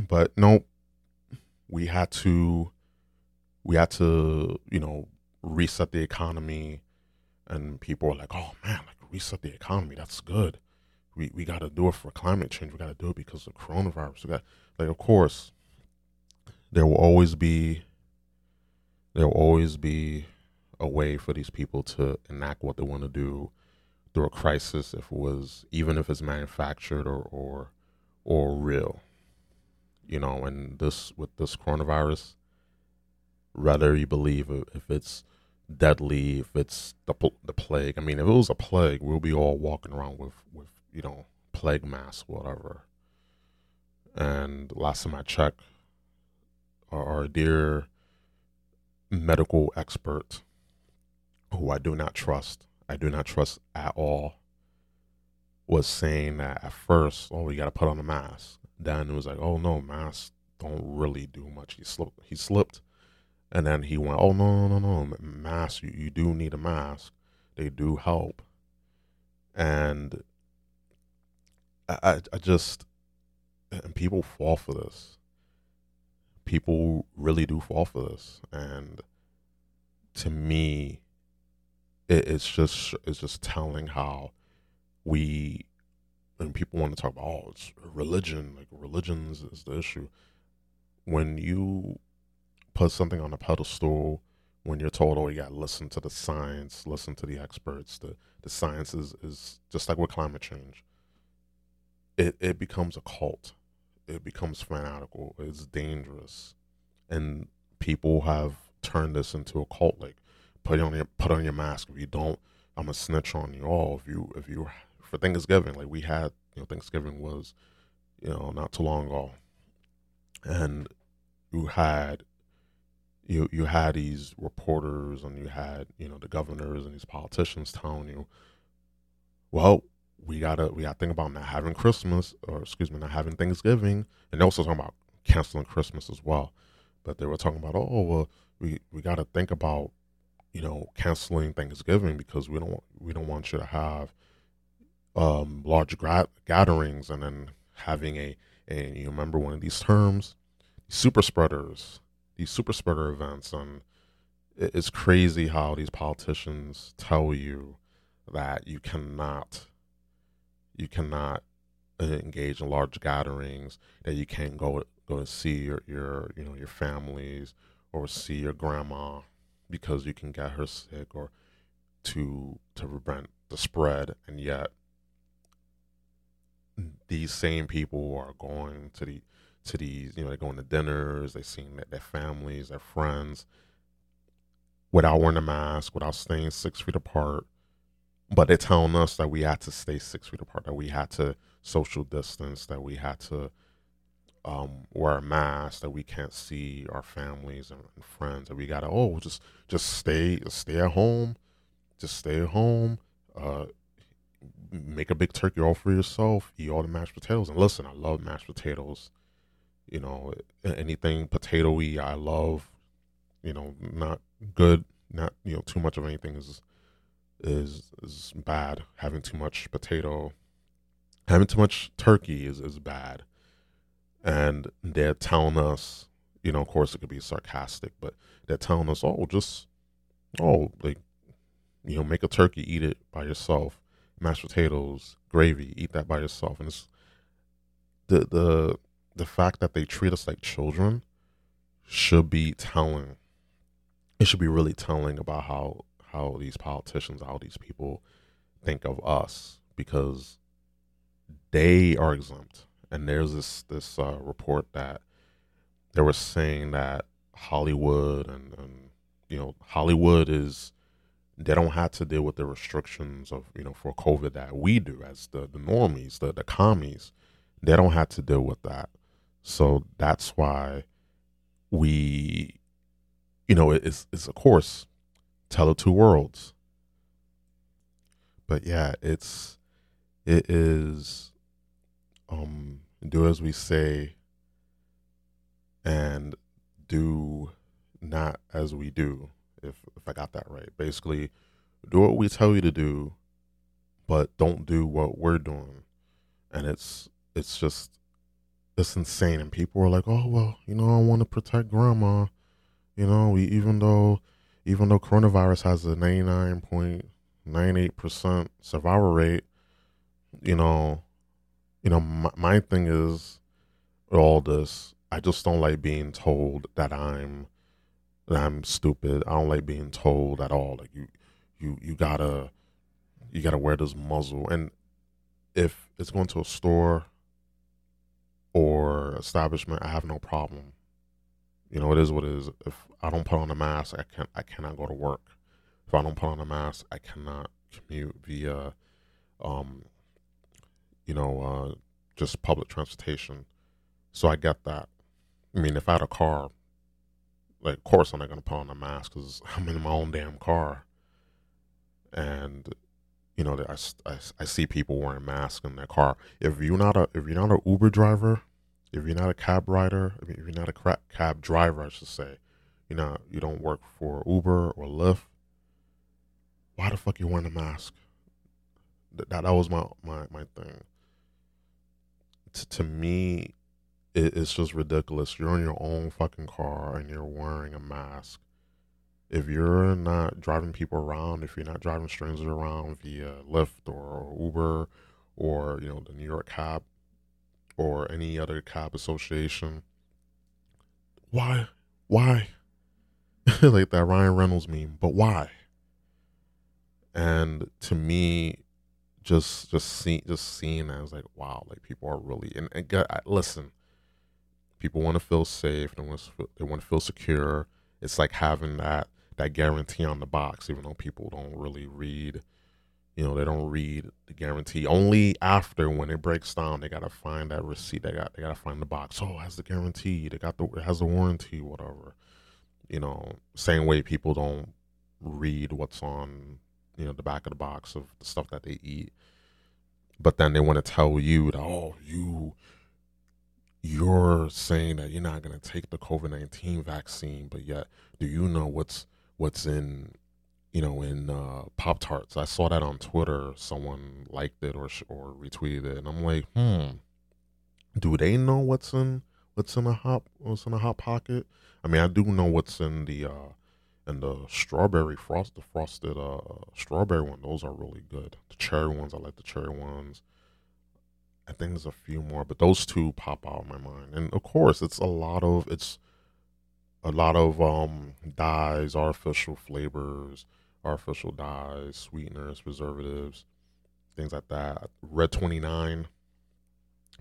but no we had to we had to you know reset the economy and people are like oh man like reset the economy that's good. We we got to do it for climate change we got to do it because of coronavirus we got like of course there will always be there will always be a way for these people to enact what they want to do through a crisis if it was even if it's manufactured or or or real you know and this with this coronavirus whether you believe if it's deadly if it's the, the plague i mean if it was a plague we'll be all walking around with with you know plague masks whatever and last time i checked our, our dear medical expert who I do not trust, I do not trust at all, was saying that at first, oh, you got to put on a mask. Then it was like, oh no, masks don't really do much. He slipped. He slipped, and then he went, oh no, no, no, no, mask. You, you do need a mask. They do help, and I, I, just, and people fall for this. People really do fall for this, and to me, it, it's just it's just telling how we and people want to talk about oh it's religion like religions is the issue when you put something on a pedestal when you're told oh you got to listen to the science listen to the experts the the science is, is just like with climate change. It it becomes a cult. It becomes fanatical. It's dangerous. And people have turned this into a cult like put on your put on your mask. If you don't, I'm gonna snitch on you. All. If you if you for Thanksgiving, like we had, you know, Thanksgiving was, you know, not too long ago, and you had you you had these reporters and you had you know the governors and these politicians telling you, well, we gotta we gotta think about not having Christmas or excuse me, not having Thanksgiving, and they're also talking about canceling Christmas as well. But they were talking about oh well we we gotta think about you know canceling Thanksgiving because we don't we don't want you to have um large gra- gatherings and then having a and you remember one of these terms? Super spreaders these super spreader events and it's crazy how these politicians tell you that you cannot you cannot uh, engage in large gatherings that you can't go go to see your, your you know your families or see your grandma because you can get her sick or to to prevent the spread and yet these same people are going to the to these, you know, they're going to dinners, they're seeing their, their families, their friends, without wearing a mask, without staying six feet apart. But they're telling us that we had to stay six feet apart, that we had to social distance, that we had to um, wear a mask, that we can't see our families and, and friends, that we gotta oh just just stay stay at home, just stay at home. Uh, make a big turkey all for yourself. Eat all the mashed potatoes. And listen, I love mashed potatoes you know, anything potatoy I love. You know, not good, not you know, too much of anything is is is bad. Having too much potato, having too much turkey is is bad. And they're telling us, you know, of course it could be sarcastic, but they're telling us, oh, just oh, like you know, make a turkey, eat it by yourself. Mashed potatoes, gravy, eat that by yourself. And it's the the the fact that they treat us like children should be telling. It should be really telling about how how these politicians, how these people think of us, because they are exempt. And there's this this uh, report that they were saying that Hollywood and, and you know Hollywood is they don't have to deal with the restrictions of you know for COVID that we do as the the normies, the the commies. They don't have to deal with that. So that's why we, you know, it's it's of course tell of two worlds. But yeah, it's it is um do as we say and do not as we do if if I got that right. Basically, do what we tell you to do, but don't do what we're doing. And it's it's just it's insane. And people are like, oh well, you know, I want to protect grandma. You know, we, even though even though coronavirus has a ninety nine point nine eight percent survival rate, you know, you know, my, my thing is all this. I just don't like being told that I'm that I'm stupid. I don't like being told at all. Like you, you, you gotta, you gotta wear this muzzle. And if it's going to a store or establishment, I have no problem. You know, it is what it is. If I don't put on a mask, I can I cannot go to work. If I don't put on a mask, I cannot commute via, um, you know, uh, just public transportation. So I get that. I mean, if I had a car, like, of course I'm not gonna put on a mask because (laughs) I'm in my own damn car. And you know, I, I, I see people wearing masks in their car. If you're not a if you're not an Uber driver, if you're not a cab rider, if you're not a cab driver, I should say, you know, you don't work for Uber or Lyft. Why the fuck you wearing a mask? That that, that was my my my thing. T- to me, it, it's just ridiculous. You're in your own fucking car and you're wearing a mask if you're not driving people around, if you're not driving strangers around via Lyft or Uber or you know the New York Cab or any other cab association, why, why, (laughs) like that Ryan Reynolds meme, but why? And to me, just just see just seeing that, I was like, wow, like people are really and, and get, listen, people want to feel safe, they want they want to feel secure. It's like having that that guarantee on the box, even though people don't really read. You know, they don't read the guarantee. Only after when it breaks down, they gotta find that receipt. They got they gotta find the box. Oh, has the guarantee. They got the it has the warranty, whatever. You know, same way people don't read what's on you know the back of the box of the stuff that they eat but then they want to tell you that oh you you're saying that you're not going to take the covid-19 vaccine but yet do you know what's what's in you know in uh, pop tarts i saw that on twitter someone liked it or or retweeted it and i'm like hmm do they know what's in what's in a hot what's in a hot pocket i mean i do know what's in the uh and the strawberry frost, the frosted uh strawberry one, those are really good. The cherry ones, I like the cherry ones. I think there's a few more, but those two pop out in my mind. And of course, it's a lot of it's a lot of um dyes, artificial flavors, artificial dyes, sweeteners, preservatives, things like that. Red twenty nine.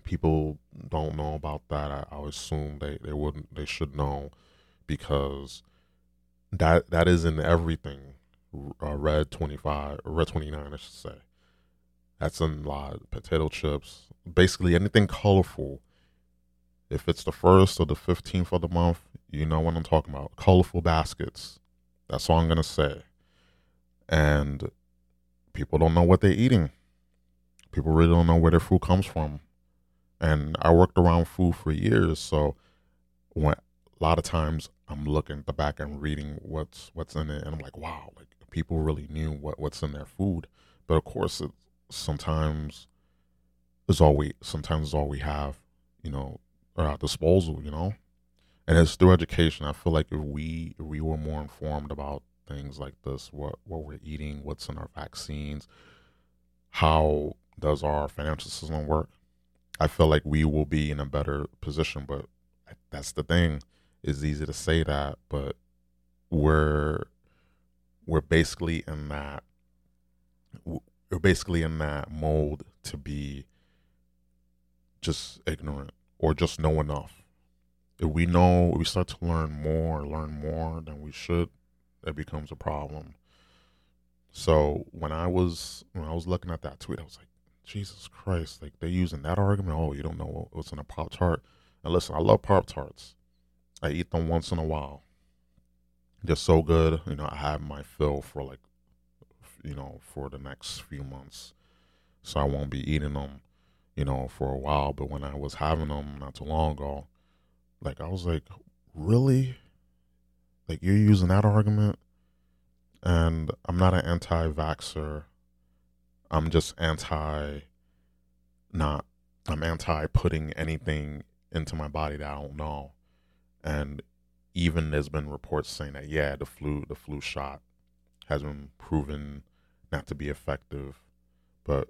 People don't know about that. I, I assume they, they wouldn't they should know because that that is in everything. Uh, red twenty five, red twenty nine, I should say. That's in a lot. Potato chips, basically anything colorful. If it's the first or the fifteenth of the month, you know what I'm talking about. Colorful baskets. That's all I'm gonna say. And people don't know what they're eating. People really don't know where their food comes from. And I worked around food for years, so when a lot of times I'm looking at the back and reading what's what's in it, and I'm like, wow, like people really knew what what's in their food. But of course, it, sometimes is all we sometimes is all we have, you know, at our disposal, you know. And it's through education. I feel like if we if we were more informed about things like this, what what we're eating, what's in our vaccines, how does our financial system work, I feel like we will be in a better position. But that's the thing it's easy to say that, but we're we're basically in that we're basically in that mold to be just ignorant or just know enough. If we know, we start to learn more, learn more than we should, it becomes a problem. So when I was when I was looking at that tweet, I was like, Jesus Christ! Like they're using that argument. Oh, you don't know what's in a pop tart. And listen, I love pop tarts. I eat them once in a while. They're so good. You know, I have my fill for like, you know, for the next few months. So I won't be eating them, you know, for a while. But when I was having them not too long ago, like I was like, really? Like you're using that argument? And I'm not an anti vaxxer. I'm just anti not I'm anti putting anything into my body that I don't know and even there's been reports saying that yeah, the flu the flu shot has been proven not to be effective, but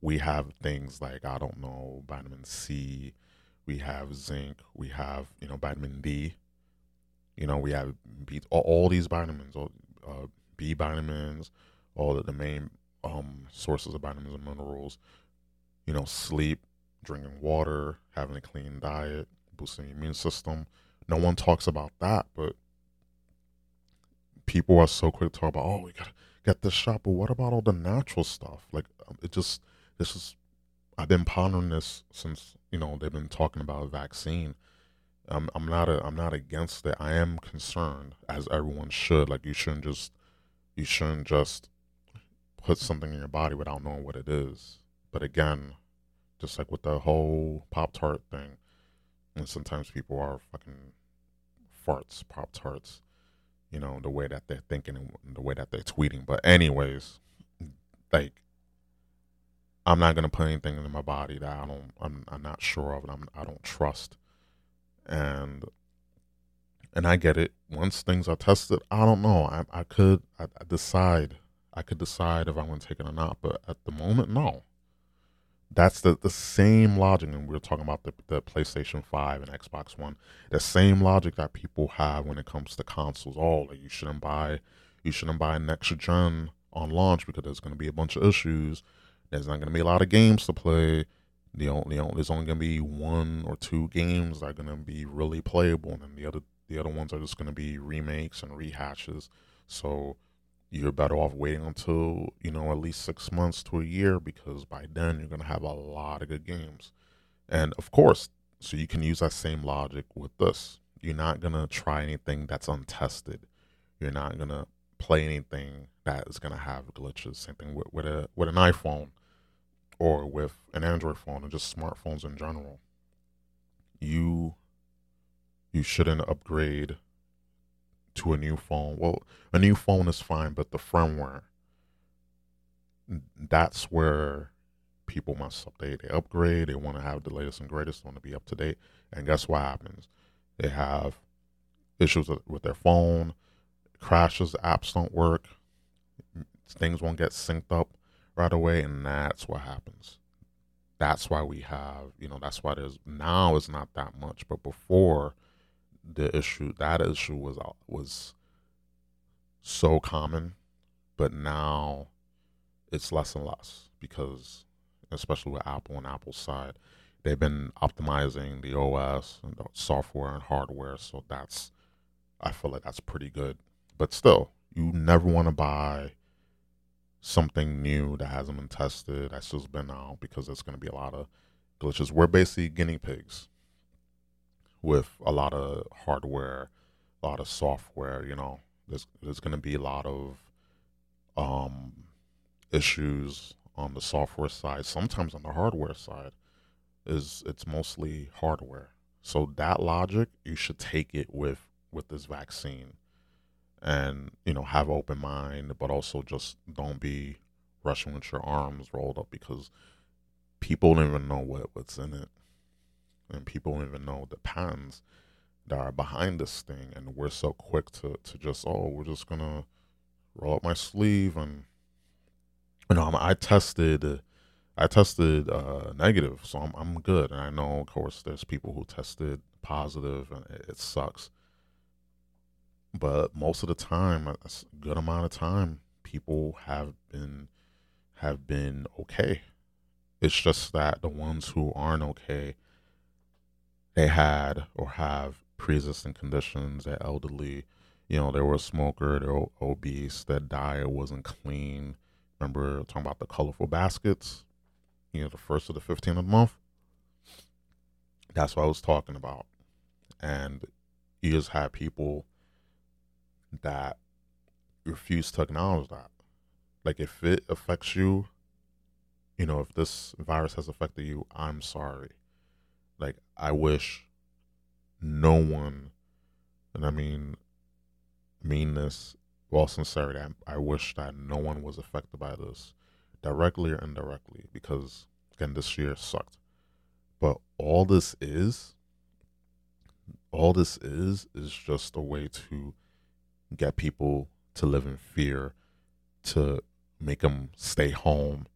we have things like I don't know vitamin C, we have zinc, we have you know vitamin D, you know we have B, all, all these vitamins, all, uh, B vitamins, all the main um, sources of vitamins and minerals. You know, sleep, drinking water, having a clean diet, boosting the immune system. No one talks about that, but people are so quick to talk about, oh, we gotta get this shot. But what about all the natural stuff? Like um, it just this is I've been pondering this since you know they've been talking about a vaccine. Um, I'm not a, I'm not against it. I am concerned, as everyone should. Like you shouldn't just you shouldn't just put something in your body without knowing what it is. But again, just like with the whole Pop Tart thing, and sometimes people are fucking farts, Pop Tarts, you know, the way that they're thinking and the way that they're tweeting. But, anyways, like, I'm not gonna put anything in my body that I don't, I'm, I'm not sure of, and I'm, I don't trust. And, and I get it. Once things are tested, I don't know. I, I could, I, I decide, I could decide if I'm gonna take it or not. But at the moment, no that's the, the same logic and we are talking about the, the playstation 5 and xbox one the same logic that people have when it comes to consoles oh like you shouldn't buy you shouldn't buy next gen on launch because there's going to be a bunch of issues there's not going to be a lot of games to play the only, the only there's only going to be one or two games that are going to be really playable and then the other The other ones are just going to be remakes and rehashes. So you're better off waiting until, you know, at least six months to a year because by then you're going to have a lot of good games. And of course, so you can use that same logic with this. You're not going to try anything that's untested. You're not going to play anything that is going to have glitches. Same thing with, with, a, with an iPhone or with an Android phone and just smartphones in general. You you shouldn't upgrade to a new phone. Well, a new phone is fine, but the firmware that's where people mess up. They they upgrade, they want to have the latest and greatest, want to be up to date. And guess what happens? They have issues with their phone, crashes, apps don't work, things won't get synced up right away, and that's what happens. That's why we have, you know, that's why there's now it's not that much, but before the issue, that issue was was so common, but now it's less and less because, especially with Apple and Apple's side, they've been optimizing the OS and the software and hardware, so that's I feel like that's pretty good. But still, you never want to buy something new that hasn't been tested, that's just been out because there's going to be a lot of glitches. We're basically guinea pigs with a lot of hardware, a lot of software. You know, there's there's going to be a lot of um, issues on the software side. Sometimes on the hardware side, is it's mostly hardware. So that logic, you should take it with with this vaccine, and you know have open mind, but also just don't be rushing with your arms rolled up because people don't even know what what's in it. And people don't even know the patterns that are behind this thing. And we're so quick to to just oh we're just gonna roll up my sleeve and you know i tested i tested uh, negative so I'm, I'm good. And i know of course there's people who tested positive and it, it sucks but most of the time a good amount of time people have been have been okay it's just that the ones who aren't okay they had or have pre-existing conditions, they're elderly, you know, they were a smoker, they're obese, their diet wasn't clean. Remember talking about the colorful baskets, you know, the first of the 15th of the month? That's what I was talking about. And you just had people that refuse to acknowledge that. Like if it affects you, you know, if this virus has affected you, I'm sorry. Like I wish no one, and I mean meanness well sincerity. I, I wish that no one was affected by this, directly or indirectly, because again this year sucked. But all this is, all this is, is just a way to get people to live in fear, to make them stay home.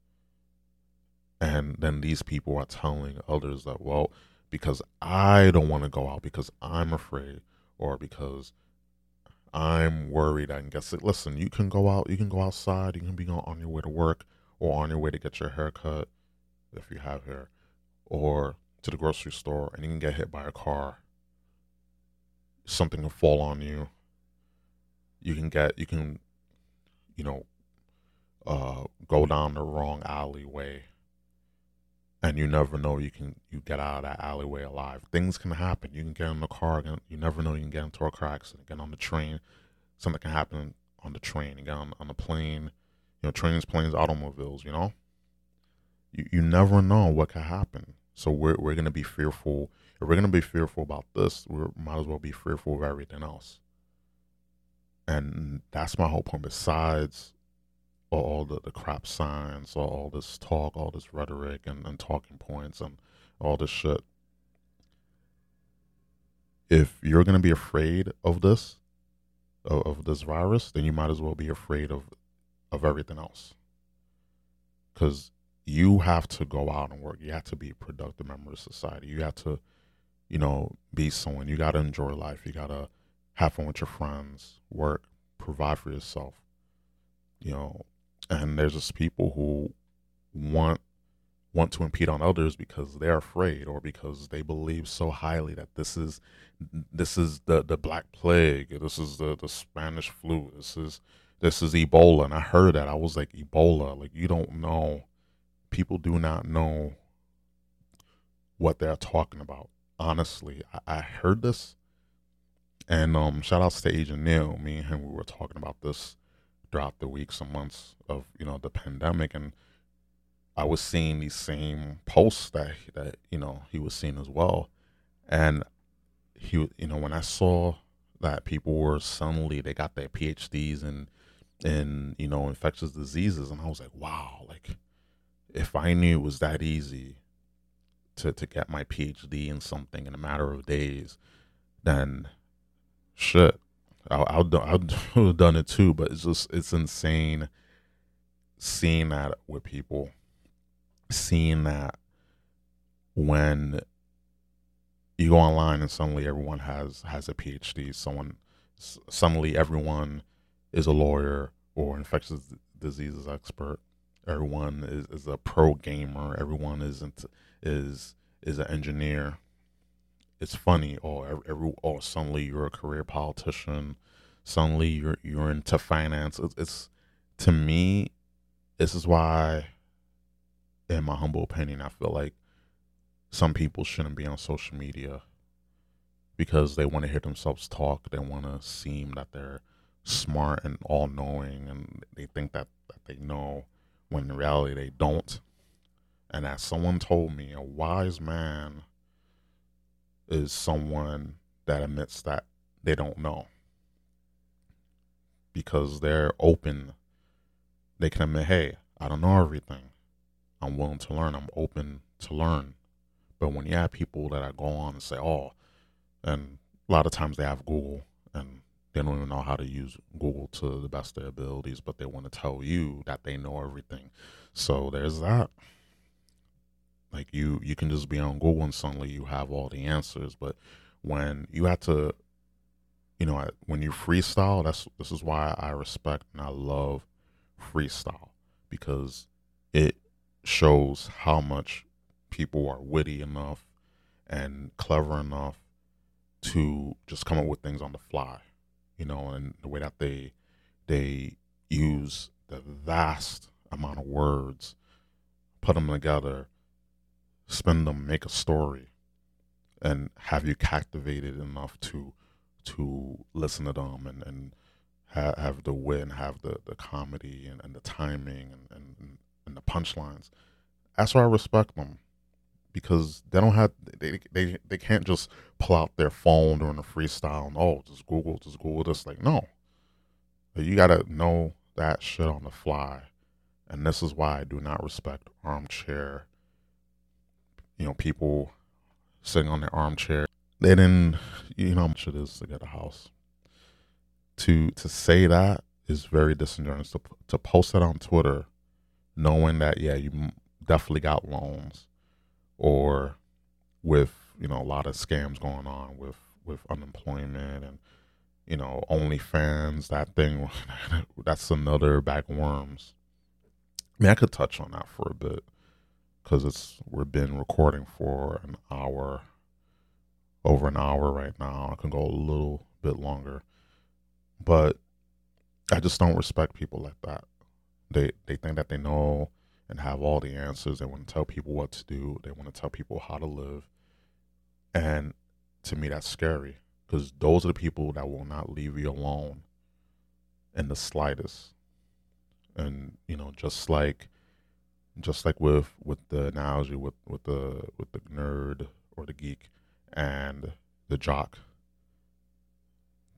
And then these people are telling others that, well, because I don't want to go out because I'm afraid or because I'm worried I can get sick. Listen, you can go out, you can go outside, you can be on your way to work or on your way to get your hair cut if you have hair or to the grocery store and you can get hit by a car. Something can fall on you. You can get, you can, you know, uh, go down the wrong alleyway and you never know you can you get out of that alleyway alive. Things can happen. You can get in the car, you never know you can get into a car accident. Get on the train, something can happen on the train. You get on on the plane, you know, trains, planes, automobiles. You know, you you never know what can happen. So we're we're gonna be fearful. If we're gonna be fearful about this, we might as well be fearful of everything else. And that's my whole point. Besides all the, the crap signs, all, all this talk, all this rhetoric and, and talking points and all this shit. If you're gonna be afraid of this, of, of this virus, then you might as well be afraid of of everything else. Cause you have to go out and work. You have to be a productive member of society. You have to, you know, be someone. You gotta enjoy life. You gotta have fun with your friends, work, provide for yourself. You know, and there's just people who want want to impede on others because they're afraid or because they believe so highly that this is this is the the black plague this is the the spanish flu this is this is ebola. And i heard that. I was like ebola like you don't know. People do not know what they're talking about. Honestly i, I heard this and um shout outs to agent neil me and him we were talking about this throughout the weeks and months of you know the pandemic. And I was seeing these same posts that that you know he was seeing as well, and he you know when I saw that people were suddenly they got their PhDs and in you know infectious diseases, and I was like, wow, like if I knew it was that easy to to get my PhD in something in a matter of days, then shit, I, I would (laughs) I would have done it too. But it's just it's insane seeing that with people seeing that when you go online and suddenly everyone has has a PhD, someone suddenly everyone is a lawyer or infectious diseases expert. Everyone is, is a pro gamer. Everyone is is is an engineer. It's funny. Oh, or every or suddenly you're a career politician. Suddenly you're you're into finance. It's, it's to me. This is why in my humble opinion, I feel like some people shouldn't be on social media because they want to hear themselves talk. They want to seem that they're smart and all knowing and they think that, that they know when in reality they don't. And as someone told me, a wise man is someone that admits that they don't know because they're open. They can admit, hey, I don't know everything. I'm willing to learn. I'm open to learn. But when you have people that go on and say, "Oh," and a lot of times they have Google and they don't even know how to use Google to the best of their abilities, but they want to tell you that they know everything. So there's that. Like you, you can just be on Google and suddenly you have all the answers. But when you have to, you know, when you freestyle, that's this is why I respect and I love freestyle because it shows how much people are witty enough and clever enough to just come up with things on the fly, you know, and the way that they they use the vast amount of words, put them together, spin them, make a story, and have you captivated enough to to listen to them and and have, have the wit and have the, the comedy and, and the timing and, and, and the punchlines. That's why I respect them because they don't have they they they can't just pull out their phone during a freestyle and oh just Google just Google this like no, you gotta know that shit on the fly, and this is why I do not respect armchair. You know, people sitting on their armchair. They didn't, you know, how much it is to get a house. To to say that is very disingenuous. To to post that on Twitter knowing that yeah, you definitely got loans, or with you know a lot of scams going on with with unemployment and you know OnlyFans. That thing, (laughs) that's another bag of worms. I mean, I could touch on that for a bit because it's we've been recording for an hour, over an hour right now. I can go a little bit longer, but I just don't respect people like that. They they think that they know and have all the answers. They want to tell people what to do. They want to tell people how to live. And to me, that's scary because those are the people that will not leave you alone in the slightest. And you know, just like, just like with with the analogy with with the with the nerd or the geek and the jock,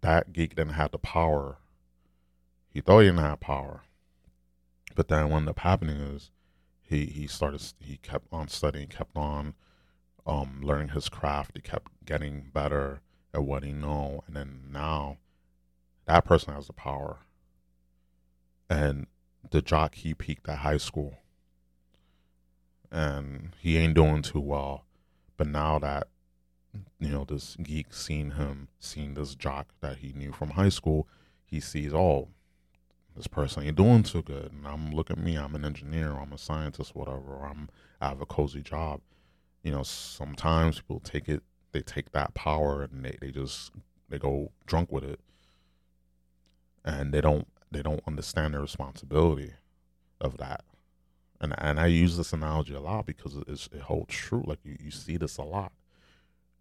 that geek didn't have the power. He thought he didn't have power but then what ended up happening is he he started he kept on studying, kept on um, learning his craft. He kept getting better at what he know, and then now that person has the power. And the jock he peaked at high school, and he ain't doing too well. But now that you know this geek seen him, seen this jock that he knew from high school, he sees oh this person ain't doing too good. And I'm look at me, I'm an engineer, I'm a scientist, whatever. I'm I have a cozy job. You know, sometimes people take it, they take that power and they, they just they go drunk with it, and they don't they don't understand the responsibility of that. And and I use this analogy a lot because it, holds true. Like you, you see this a lot.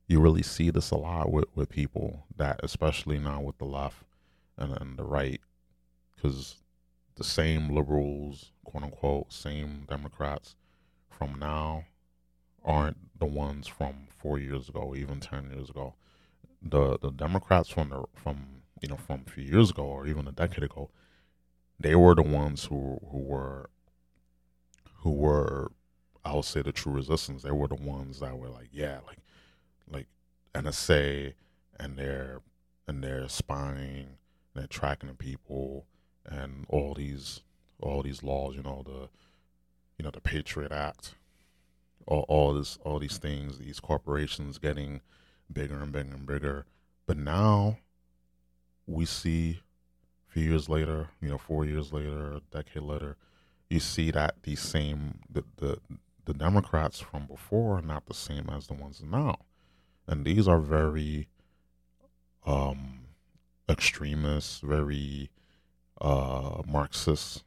You really see this a lot with, with people that, especially now with the left and, and the right, because the same liberals, quote unquote, same Democrats from now aren't the ones from four years ago, even ten years ago. The the Democrats from the from you know from a few years ago or even a decade ago, they were the ones who who were who were I'll say the true resistance. They were the ones that were like, yeah, like like NSA and they're and they're spying, they're tracking the people and all these all these laws, you know, the you know, the Patriot Act, all all this all these things, these corporations getting bigger and bigger and bigger. But now we see a few years later, you know, four years later, a decade later, you see that these same the the, the Democrats from before are not the same as the ones now. And these are very um extremists, very uh, Marxist,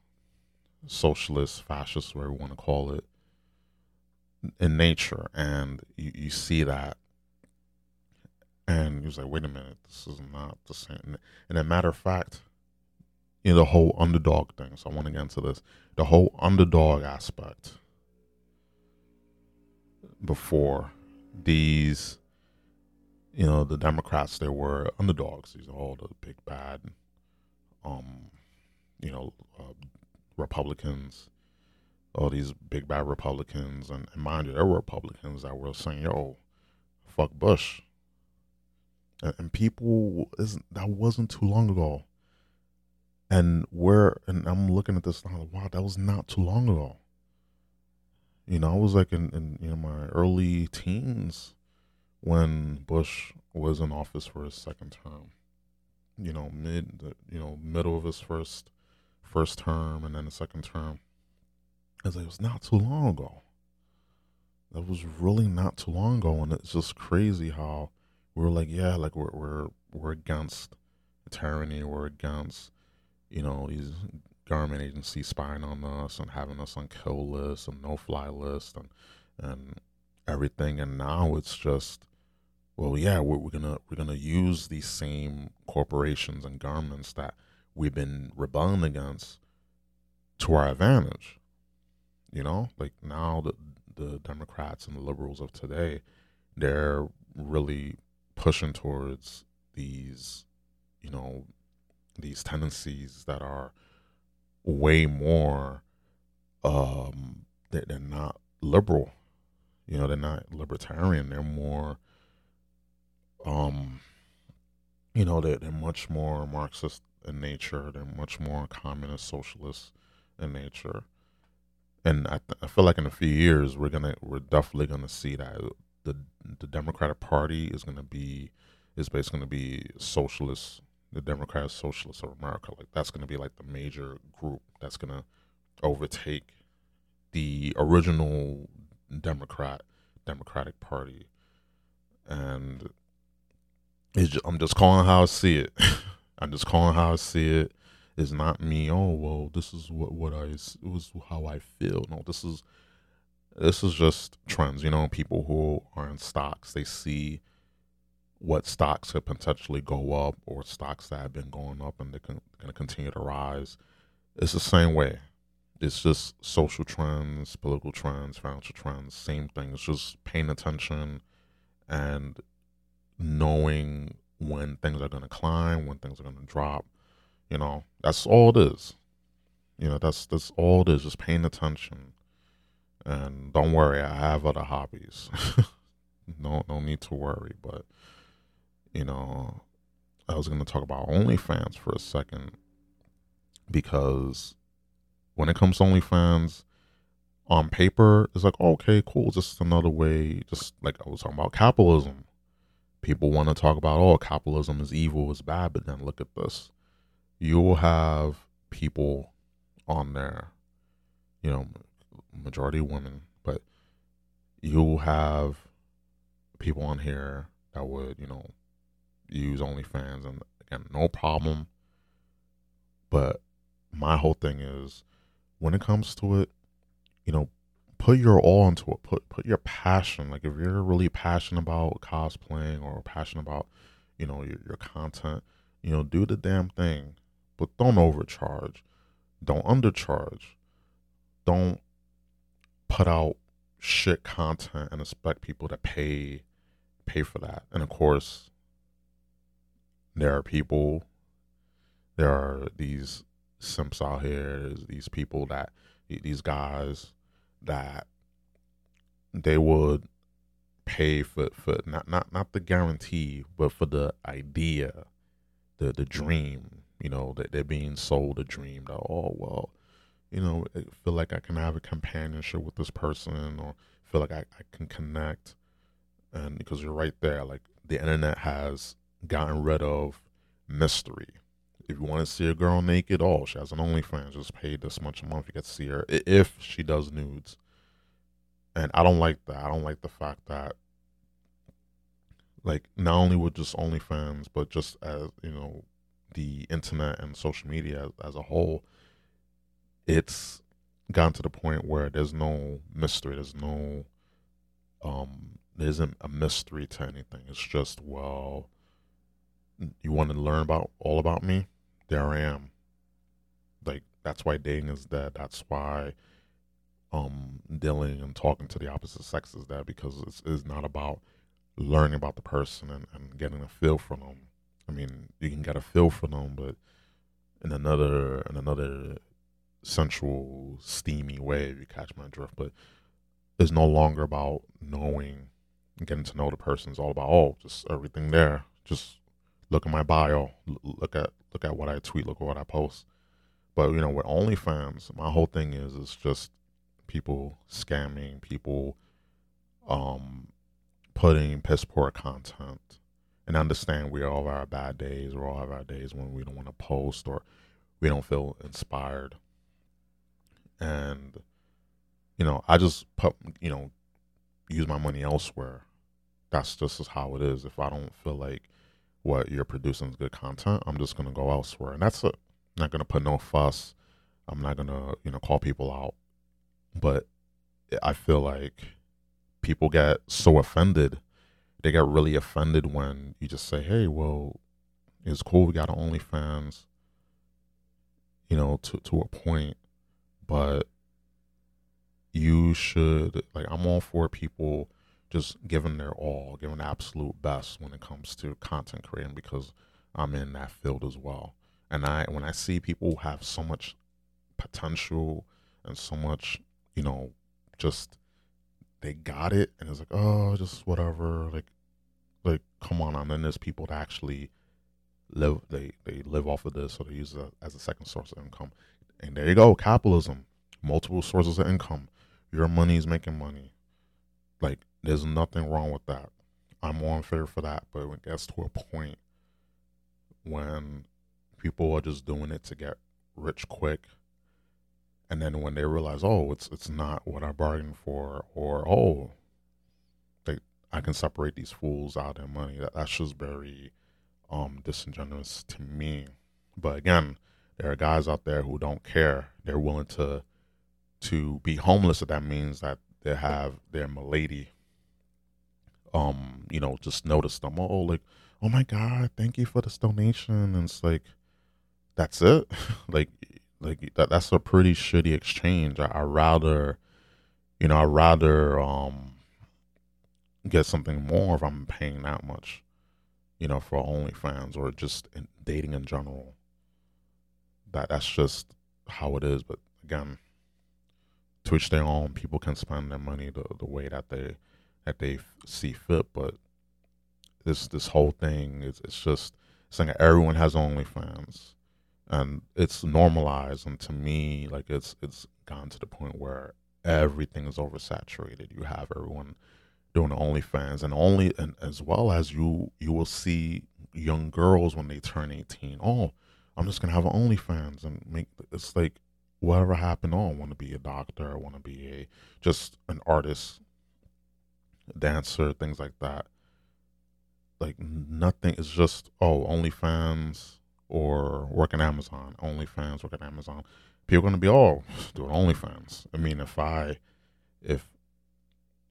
socialist, fascist, whatever you want to call it, in nature. And you, you see that. And he was like, wait a minute, this is not the same. And a matter of fact, know, the whole underdog thing. So I want to get into this. The whole underdog aspect before these, you know, the Democrats, they were underdogs. These are all the big bad um, you know, uh, Republicans, all these big bad Republicans, and, and mind you, there were Republicans that were saying, "Yo, fuck Bush," and, and people that wasn't too long ago. And we're and I'm looking at this now, wow, that was not too long ago. You know, I was like in, in you know my early teens when Bush was in office for his second term you know, mid, you know, middle of his first first term and then the second term. I was like, it was not too long ago. That was really not too long ago, and it's just crazy how we're like, yeah, like we're we're we're against tyranny, we're against, you know, these government agencies spying on us and having us on kill lists and no fly lists and and everything, and now it's just well, yeah, we're, we're gonna we're gonna use these same corporations and governments that we've been rebelling against to our advantage. You know, like now the the Democrats and the liberals of today, they're really pushing towards these, you know, these tendencies that are way more um they're, they're not liberal you know they're not libertarian they're more um, you know, they're, they're much more Marxist in nature. They're much more communist, socialist in nature. And I, th- I feel like in a few years we're gonna we're definitely gonna see that the the Democratic Party is gonna be is basically gonna be socialist, the Democratic Socialists of America. Like that's gonna be like the major group that's gonna overtake the original Democrat Democratic Party, and just, I'm just calling how I see it. (laughs) I'm just calling how I see it. It's not me. Oh well, this is what what I it was how I feel. No, this is this is just trends. You know, people who are in stocks they see what stocks could potentially go up or stocks that have been going up and they're going to continue to rise. It's the same way. It's just social trends, political trends, financial trends, same thing. It's just paying attention and knowing when things are going to climb, when things are going to drop. You know, that's all it is. You know, that's that's all it is. Just paying attention. And don't worry, I have other hobbies. (laughs) no, no need to worry. But you know, I was going to talk about OnlyFans for a second because when it comes to OnlyFans, on paper, it's like okay, cool. Just another way. Just like I was talking about capitalism people want to talk about oh capitalism is evil is bad but then look at this you will have people on there, you know, majority women, but you'll have people on here that would, you know, use OnlyFans and again, no problem. But my whole thing is when it comes to it, you know, put your all into it. Put put your passion. Like if you're really passionate about cosplaying or passionate about, you know, your, your content, you know, do the damn thing. But don't overcharge. Don't undercharge. Don't put out shit content and expect people to pay pay for that. And of course, there are people there are these simps out here, these people that these guys that they would pay for for not not not the guarantee, but for the idea, the the dream. You know that they're being sold a dream that oh well, you know, I feel like I can have a companionship with this person, or feel like I, I can connect, and because you're right there, like the internet has gotten rid of mystery. If you want to see a girl naked, oh, she has an OnlyFans. Just pay this much a month. You get to see her if she does nudes. And I don't like that. I don't like the fact that, like, not only with just OnlyFans, but just as you know, the internet and social media as, as a whole, it's gotten to the point where there's no mystery. There's no, um, there isn't a mystery to anything. It's just well, you want to learn about all about me? There I am. Like that's why dating is dead. That's why um dealing and talking to the opposite sex is dead because it's, it's not about learning about the person and, and getting a feel for them. I mean, you can get a feel for them, but in another in another sensual, steamy way, if you catch my drift. But it's no longer about knowing, getting to know the person. It's all about oh, just everything there. Just look at my bio, look at look at what I tweet, look at what I post. But you know, with OnlyFans, my whole thing is is just people scamming, people um putting piss poor content. And understand we all have our bad days, we all have our days when we don't want to post or we don't feel inspired. And you know, I just put you know, use my money elsewhere. That's just how it is. If I don't feel like what you're producing is good content, I'm just gonna go elsewhere, and that's it. I'm not gonna put no fuss. I'm not gonna you know call people out, but I feel like people get so offended. They get really offended when you just say, "Hey, well, it's cool. We got an OnlyFans." You know, to to a point, but you should like. I'm all for people just giving their all, giving absolute best when it comes to content creating because I'm in that field as well. And I when I see people have so much potential and so much, you know, just they got it and it's like, oh, just whatever. Like like come on, and then there's people that actually live they they live off of this or they use it as a second source of income. And there you go, capitalism. Multiple sources of income. Your money is making money. Like there's nothing wrong with that. I'm on fair for that, but when it gets to a point when people are just doing it to get rich quick, and then when they realize, oh, it's it's not what I bargained for, or oh, they I can separate these fools out of money. That, that's just very um disingenuous to me. But again, there are guys out there who don't care. They're willing to to be homeless if that means that they have their milady um, you know, just notice them. Oh, like, oh my God, thank you for this donation. And it's like, that's it. (laughs) like, like that, that's a pretty shitty exchange. I, I rather, you know, I rather um get something more if I'm paying that much, you know, for OnlyFans or just in dating in general. That that's just how it is. But again, to each their own. People can spend their money the the way that they that they see fit. But this this whole thing is it's just saying everyone has OnlyFans, and it's normalized. And to me, like it's it's gone to the point where everything is oversaturated. You have everyone doing OnlyFans, and only and as well as you you will see young girls when they turn eighteen. Oh, I'm just gonna have an OnlyFans and make it's like whatever happened. Oh, I want to be a doctor. I want to be a just an artist, dancer, things like that. Like nothing. is just oh, OnlyFans or work in Amazon. OnlyFans, work at Amazon. People are gonna be oh, (laughs) doing OnlyFans. I mean, if I, if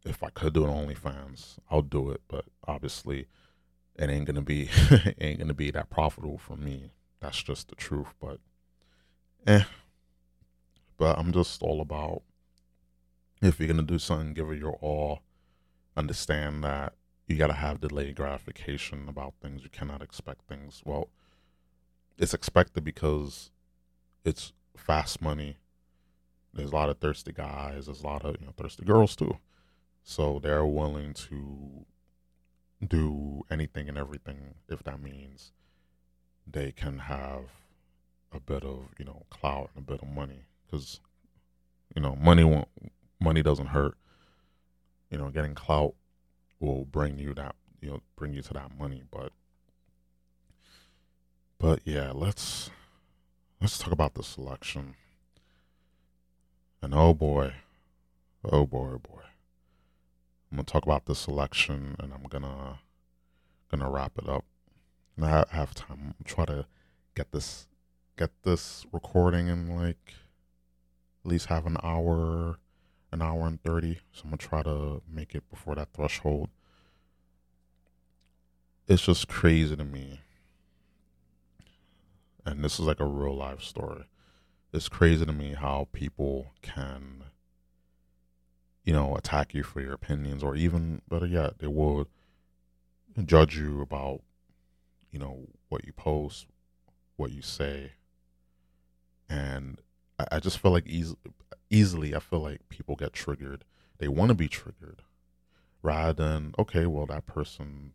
if I could do an OnlyFans, I'll do it. But obviously, it ain't gonna be (laughs) it ain't gonna be that profitable for me. That's just the truth. But eh. But I'm just all about if you're gonna do something, give it your all. Understand that you gotta have delayed gratification about things. You cannot expect things. Well, it's expected because it's fast money. There's a lot of thirsty guys. There's a lot of you know thirsty girls too. So they're willing to do anything and everything if that means they can have a bit of you know clout and a bit of money because you know money won't money doesn't hurt you know getting clout will bring you that you know bring you to that money but but yeah let's let's talk about the selection. And oh boy oh boy oh boy. I'm gonna talk about the selection and i'm gonna gonna wrap it up. And I have time. I'm try to get this get this recording in like at least have an hour an hour and 30 so i'm gonna try to make it before that threshold. It's just crazy to me. And this is like a real life story. It's crazy to me how people can you know attack you for your opinions or even better yet they would judge you about you know what you post what you say. And I, just feel like easy, easily i feel like people get triggered. They want to be triggered rather than okay well that person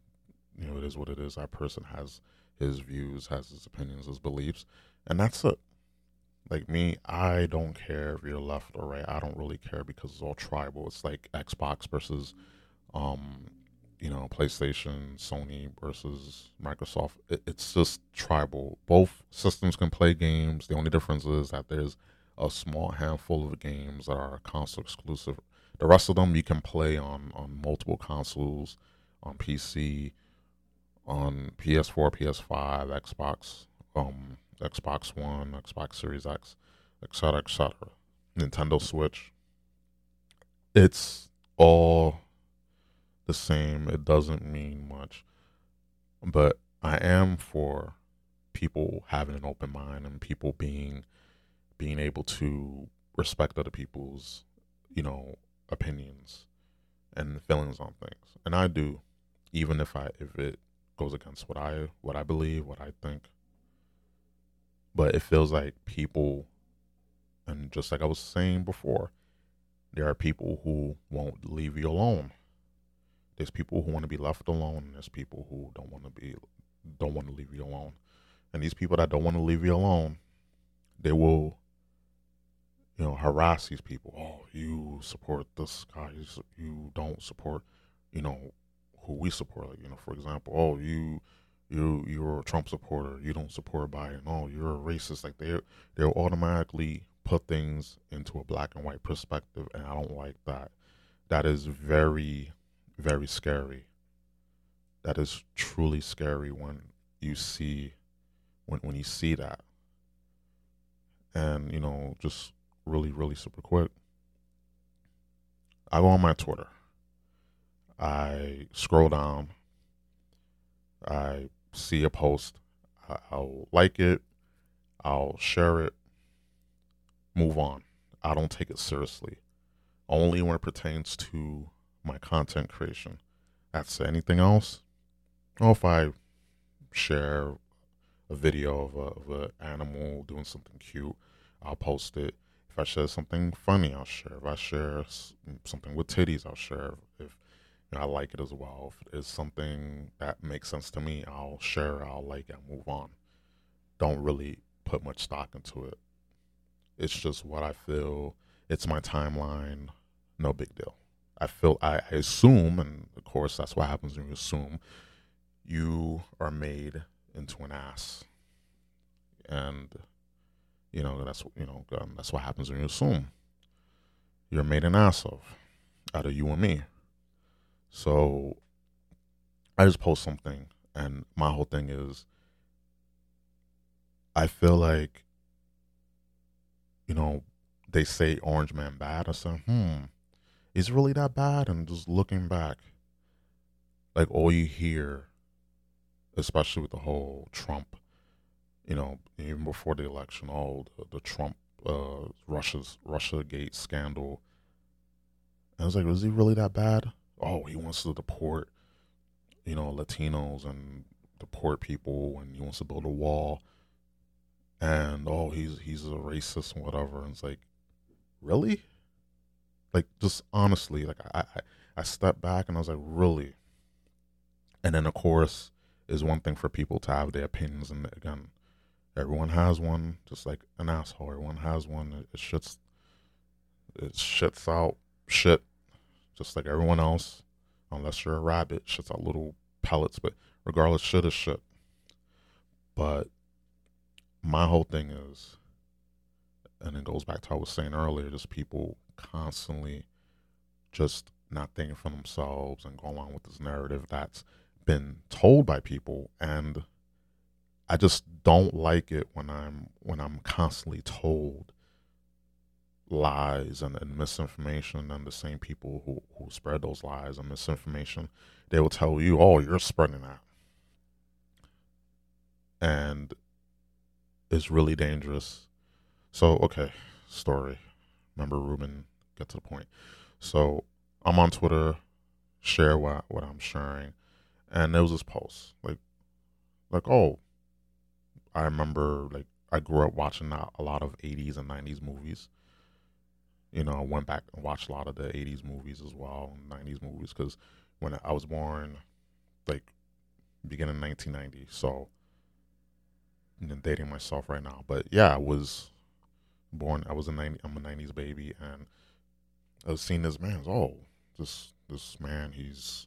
you know it is what it is. That person has his views has his opinions his beliefs and that's it. Like me i don't care if you're left or right. I don't really care because it's all tribal. It's like xbox versus um you know playstation sony versus microsoft. It, it's just tribal. Both systems can play games. The only difference is that there's a small handful of games that are console exclusive the rest of them you can play on on multiple consoles on pc on ps4 ps5 xbox um xbox one xbox series x etc etc nintendo switch it's all the same. It doesn't mean much. But I am for people having an open mind and people being being able to respect other people's, you know, opinions and feelings on things. And I do, even if I if it goes against what I what I believe, what I think. But it feels like people and just like I was saying before, there are people who won't leave you alone there's people who want to be left alone, and there's people who don't want to be don't want to leave you alone. And these people that don't want to leave you alone, they will, you know, harass these people. Oh, you support this guy. You don't support, you know, who we support. Like, you know, for example, oh, you you you're a Trump supporter. You don't support Biden. Oh, you're a racist. Like they they'll automatically put things into a black and white perspective, and I don't like that. That is very very scary. That is truly scary when you see when when you see that. And you know, just really, really super quick. I go on my Twitter. I scroll down. I see a post. I'll like it. I'll share it. Move on. I don't take it seriously. Only when it pertains to my content creation. That's anything else. Or if I share a video of a, of a animal doing something cute, I'll post it. If I share something funny, I'll share. If I share something with titties, I'll share. If you know, I like it as well. If it's something that makes sense to me, I'll share. I'll like it. Move on. Don't really put much stock into it. It's just what I feel. It's my timeline. No big deal. I feel I, I assume, and of course that's what happens when you assume, you are made into an ass. and you know that's you know um, that's what happens when you assume you're made an ass of out of you and me. So I just post something, and my whole thing is I feel like you know they say Orange Man bad. I said, hmm, is it really that bad? And just looking back, like all you hear, especially with the whole Trump, you know, even before the election, all the, the Trump, uh, Russia's Russia Gate scandal. And I was like, was he really that bad? Oh, he wants to deport, you know, Latinos and deport people, and he wants to build a wall. And oh, he's he's a racist and whatever. And it's like, really? Like, just honestly, like I, I, I stepped back and I was like, really? And then, of course, is one thing for people to have their opinions. And again, everyone has one, just like an asshole. Everyone has one. It, it shits, it shits out shit, just like everyone else. Unless you're a rabbit, shits out little pellets. But regardless, shit is shit. But my whole thing is, and it goes back to what I was saying earlier, just people constantly just not thinking for themselves and going along with this narrative that's been told by people and I just don't like it when I'm when I'm constantly told lies and, and misinformation and the same people who, who spread those lies and misinformation, they will tell you, Oh, you're spreading that. And it's really dangerous. So okay, story. Remember Ruben, get to the point. So I'm on Twitter, share what what I'm sharing and there was this post like like oh i remember like i grew up watching a lot of 80s and 90s movies. You know i went back and watched a lot of the 80s movies as well 90s movies because when i was born like beginning 1990 so i'm dating myself right now. But yeah i was born i was a 90 i'm a 90s baby and i was seeing this man oh this this man he's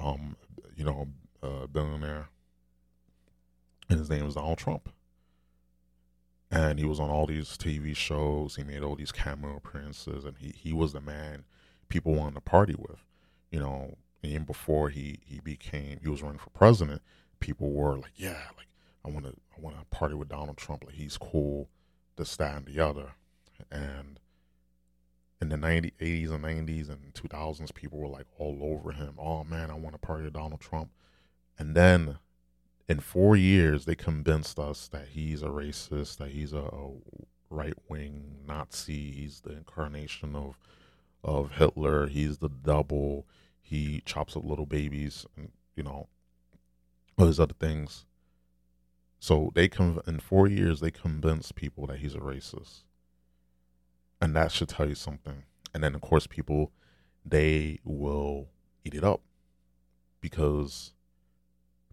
um, you know, uh, billionaire, and his name was Donald Trump. And he was on all these TV shows. He made all these cameo appearances, and he, he was the man people wanted to party with. You know, even before he, he became, he was running for president, people were like, yeah, like I want to I want to party with Donald Trump. Like he's cool, this, that, and the other. And in the 90s, 80s and 90s and 2000s, people were like all over him. Oh man, I want to party with Donald Trump. And then in four years, they convinced us that he's a racist, that he's a, a right wing Nazi, he's the incarnation of of Hitler, he's the double, he chops up little babies, and you know, all these other things. So they come in four years, they convinced people that he's a racist and that should tell you something. And then of course people they will eat it up because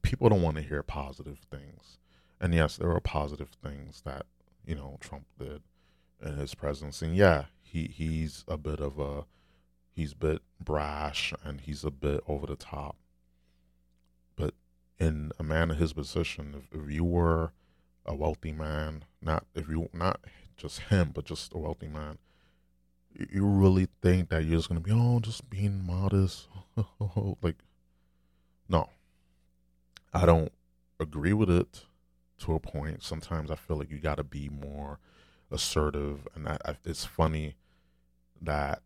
people don't want to hear positive things. And yes, there are positive things that, you know, Trump did in his presidency. And yeah, he he's a bit of a he's a bit brash and he's a bit over the top. But in a man in his position, if, if you were a wealthy man, not if you not just him, but just a wealthy man, you really think that you're just gonna be oh just being modest (laughs) like no i don't agree with it to a point. Sometimes i feel like you got to be more assertive and I, I, it's funny that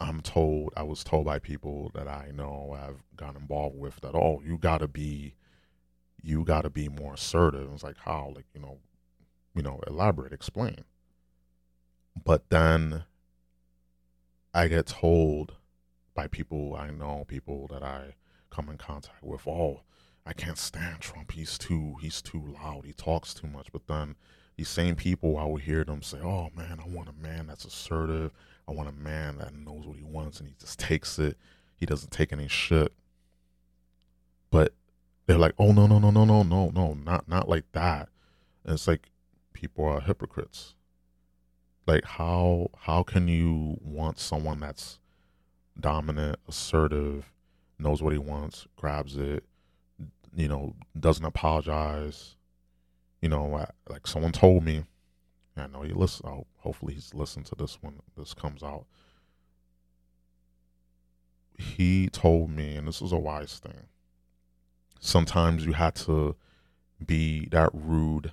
i'm told i was told by people that i know i've gotten involved with that oh you got to be you got to be more assertive. It's like how? Like you know you know elaborate explain. But then I get told by people I know, people that I come in contact with, oh, I can't stand Trump. He's too he's too loud. He talks too much. But then these same people, I would hear them say, "Oh man, I want a man that's assertive. I want a man that knows what he wants and he just takes it. He doesn't take any shit." But they're like, "Oh no, no, no, no, no, no, no, not not like that." And it's like people are hypocrites like how how can you want someone that's dominant, assertive, knows what he wants, grabs it, you know, doesn't apologize, you know, I, like someone told me, I know he listen. Oh, hopefully he's listened to this when this comes out. He told me, and this is a wise thing. Sometimes you had to be that rude,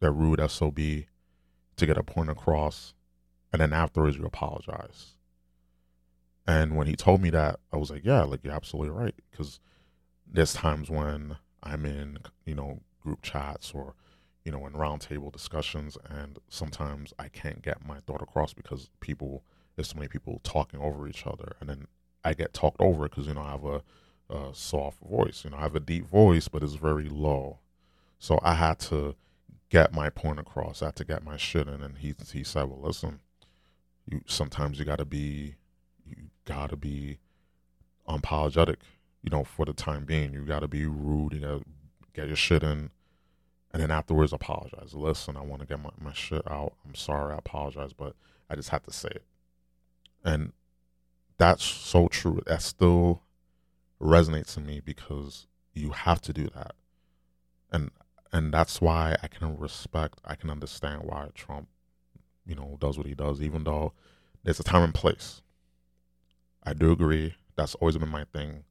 that rude sob, to get a point across, and then afterwards you apologize. And when he told me that, I was like, yeah, like you're absolutely right. Because there's times when I'm in, you know, group chats or, you know, in roundtable discussions, and sometimes I can't get my thought across because people, there's so many people talking over each other, and then I get talked over because you know I have a, a soft voice. You know, I have a deep voice, but it's very low. So I had to get my point across. I had to get my shit in, and he he said, "Well, listen, you sometimes you got to be you gotta be unapologetic, you know, for the time being. You gotta be rude, you gotta get your shit in, and then afterwards apologize. Listen, I want to get my, my shit out. I'm sorry, I apologize, but I just had to say it. And that's so true. That still resonates in me because you have to do that. And and that's why I can respect, I can understand why Trump, you know, does what he does, even though there's a time and place. I do agree. That's always been my thing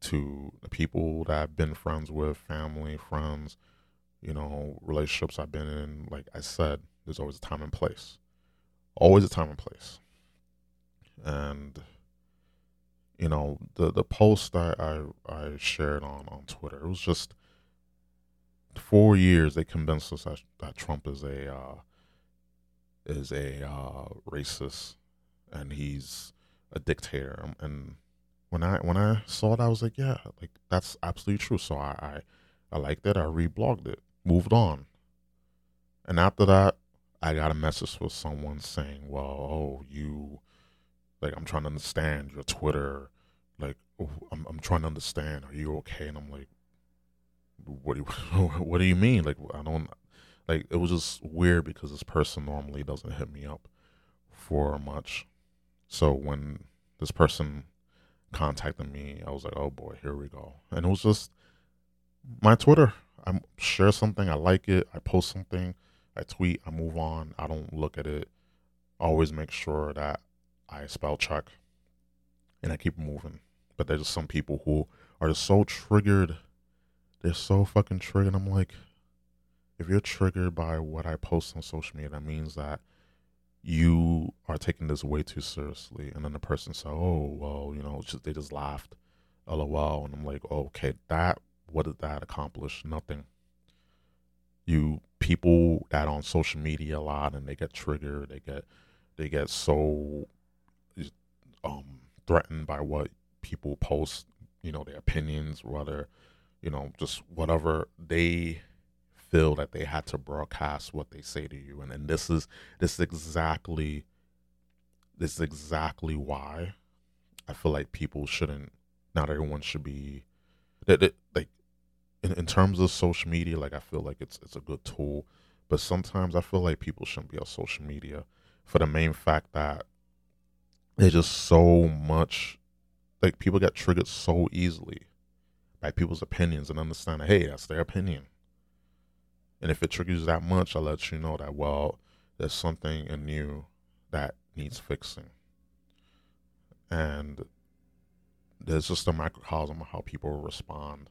to the people that I've been friends with, family, friends, you know, relationships I've been in. Like I said, there's always a time and place. Always a time and place. And you know, the the post I I, I shared on on Twitter, it was just four years they convinced us that, that Trump is a uh, is a uh, racist and he's a dictator. And when I when I saw it, I was like, yeah, like that's absolutely true. So I I, I liked it. I reblogged it, moved on. And after that, I got a message from someone saying, well, oh, you, like, I'm trying to understand your Twitter. Like, oh, I'm I'm trying to understand. Are you okay? And I'm like, what do you, (laughs) what do you mean? Like, I don't like. It was just weird because this person normally doesn't hit me up for much so when this person contacted me, I was like, oh boy, here we go. And it was just my Twitter. I share something, I like it, I post something, I tweet, I move on, I don't look at it. Always make sure that I spell check and I keep moving. But there's just some people who are just so triggered. They're so fucking triggered. I'm like, if you're triggered by what I post on social media, that means that you are taking this way too seriously. And then the person said, oh, well, you know, just, they just laughed, lol. And I'm like, oh, okay, that, what did that accomplish? Nothing. You people that on social media a lot and they get triggered, they get, they get so um, threatened by what people post, you know, their opinions, whether, you know, just whatever they feel that they had to broadcast what they say to you and, and this is this is exactly this is exactly why I feel like people shouldn't not everyone should be that, that like in, in terms of social media like I feel like it's it's a good tool but sometimes I feel like people shouldn't be on social media for the main fact that there's just so much like people get triggered so easily by people's opinions and understand hey that's their opinion and if it triggers that much, I'll let you know that, well, there's something in you that needs fixing. And there's just a microcosm of how people respond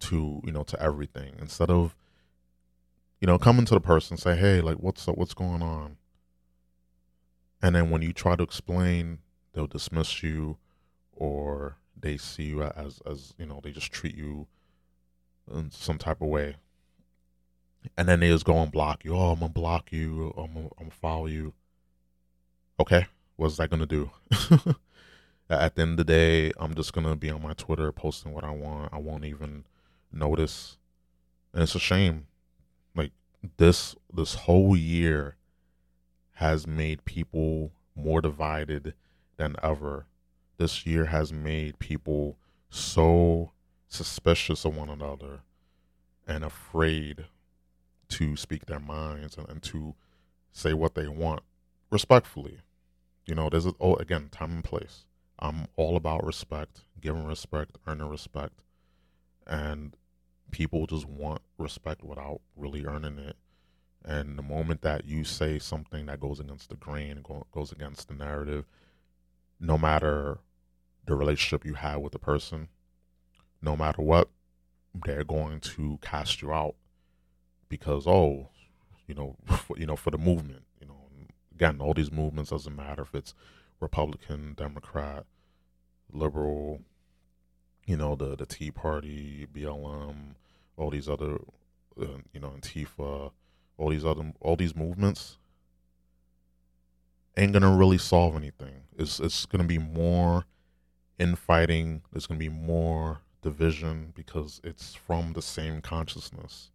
to, you know, to everything. Instead of, you know, coming to the person say, hey, like, what's up? What's going on? And then when you try to explain, they'll dismiss you or they see you as, as you know, they just treat you in some type of way and then they just go and block you. Oh, I'm gonna block you. I'm gonna, I'm gonna follow you. Okay, what's that gonna do? (laughs) At the end of the day, I'm just gonna be on my Twitter posting what I want. I won't even notice, and it's a shame. Like this, this whole year has made people more divided than ever. This year has made people so suspicious of one another and afraid to speak their minds and, and to say what they want respectfully. You know, there's a, oh again time and place. I'm all about respect, giving respect, earning respect, and people just want respect without really earning it. And the moment that you say something that goes against the grain, go, goes against the narrative, no matter the relationship you have with the person, no matter what, they're going to cast you out because oh, you know, (laughs) for, you know, for the movement, you know, again, all these movements doesn't matter if it's Republican, Democrat, liberal, you know, the the Tea Party, BLM, all these other, uh, you know, Antifa, all these other, all these movements ain't gonna really solve anything. It's it's gonna be more infighting. There's gonna be more division because it's from the same consciousness.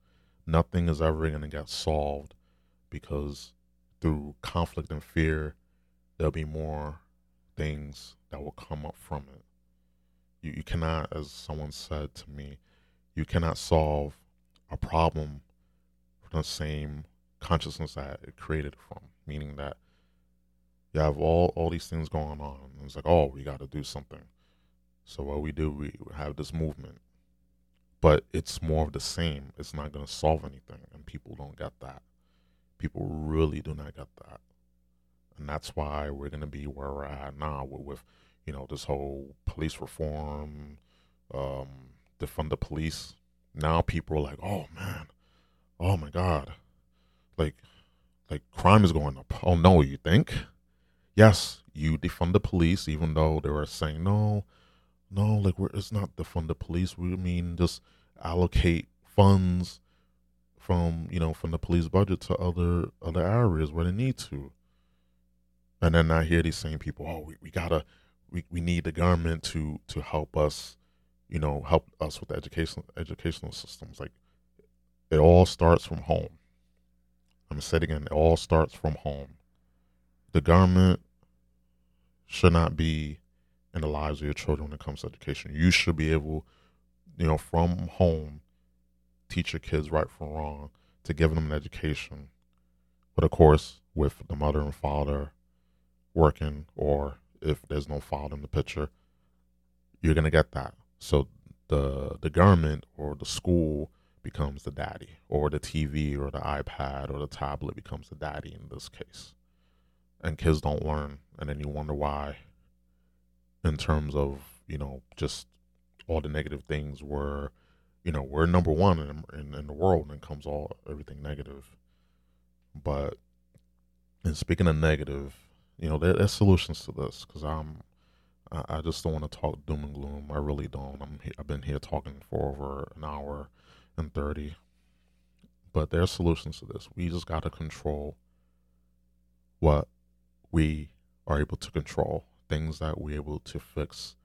Nothing is ever gonna get solved because through conflict and fear, there'll be more things that will come up from it. You, you cannot, as someone said to me, you cannot solve a problem from the same consciousness that it created from, meaning that you have all, all these things going on. And it's like, oh, we got to do something. So what we do, we have this movement, but it's more of the same. It's not going to solve anything, and people don't get that. People really do not get that, and that's why we're going to be where we're at now with, with you know, this whole police reform, um, defund the police. Now people are like, oh man, oh my god, like, like crime is going up. Oh no, you think? Yes, you defund the police, even though they were saying no, no, like we're it's not the fund the police. We mean just allocate funds from you know from the police budget to other other areas where they need to. And then I hear these same people, oh, we, we gotta we, we need the government to to help us, you know, help us with the educational educational systems. Like it all starts from home. I'm gonna say it again, it all starts from home. The government should not be in the lives of your children when it comes to education. You should be able, you know, from home, teach your kids right from wrong, to give them an education. But of course, with the mother and father working, or if there's no father in the picture, you're gonna get that. So the the government or the school becomes the daddy, or the TV or the iPad or the tablet becomes the daddy in this case. And kids don't learn, and then you wonder why in terms of you know just all the negative things were you know we're number one in, in, in the world and comes all everything negative. But and speaking of negative you know there, there's solutions to this because i'm I, I just don't want to talk doom and gloom. I really don't. I'm i've been here talking for over an hour and 30 but there's solutions to this. We just got to control what we are able to control things that we're able to fix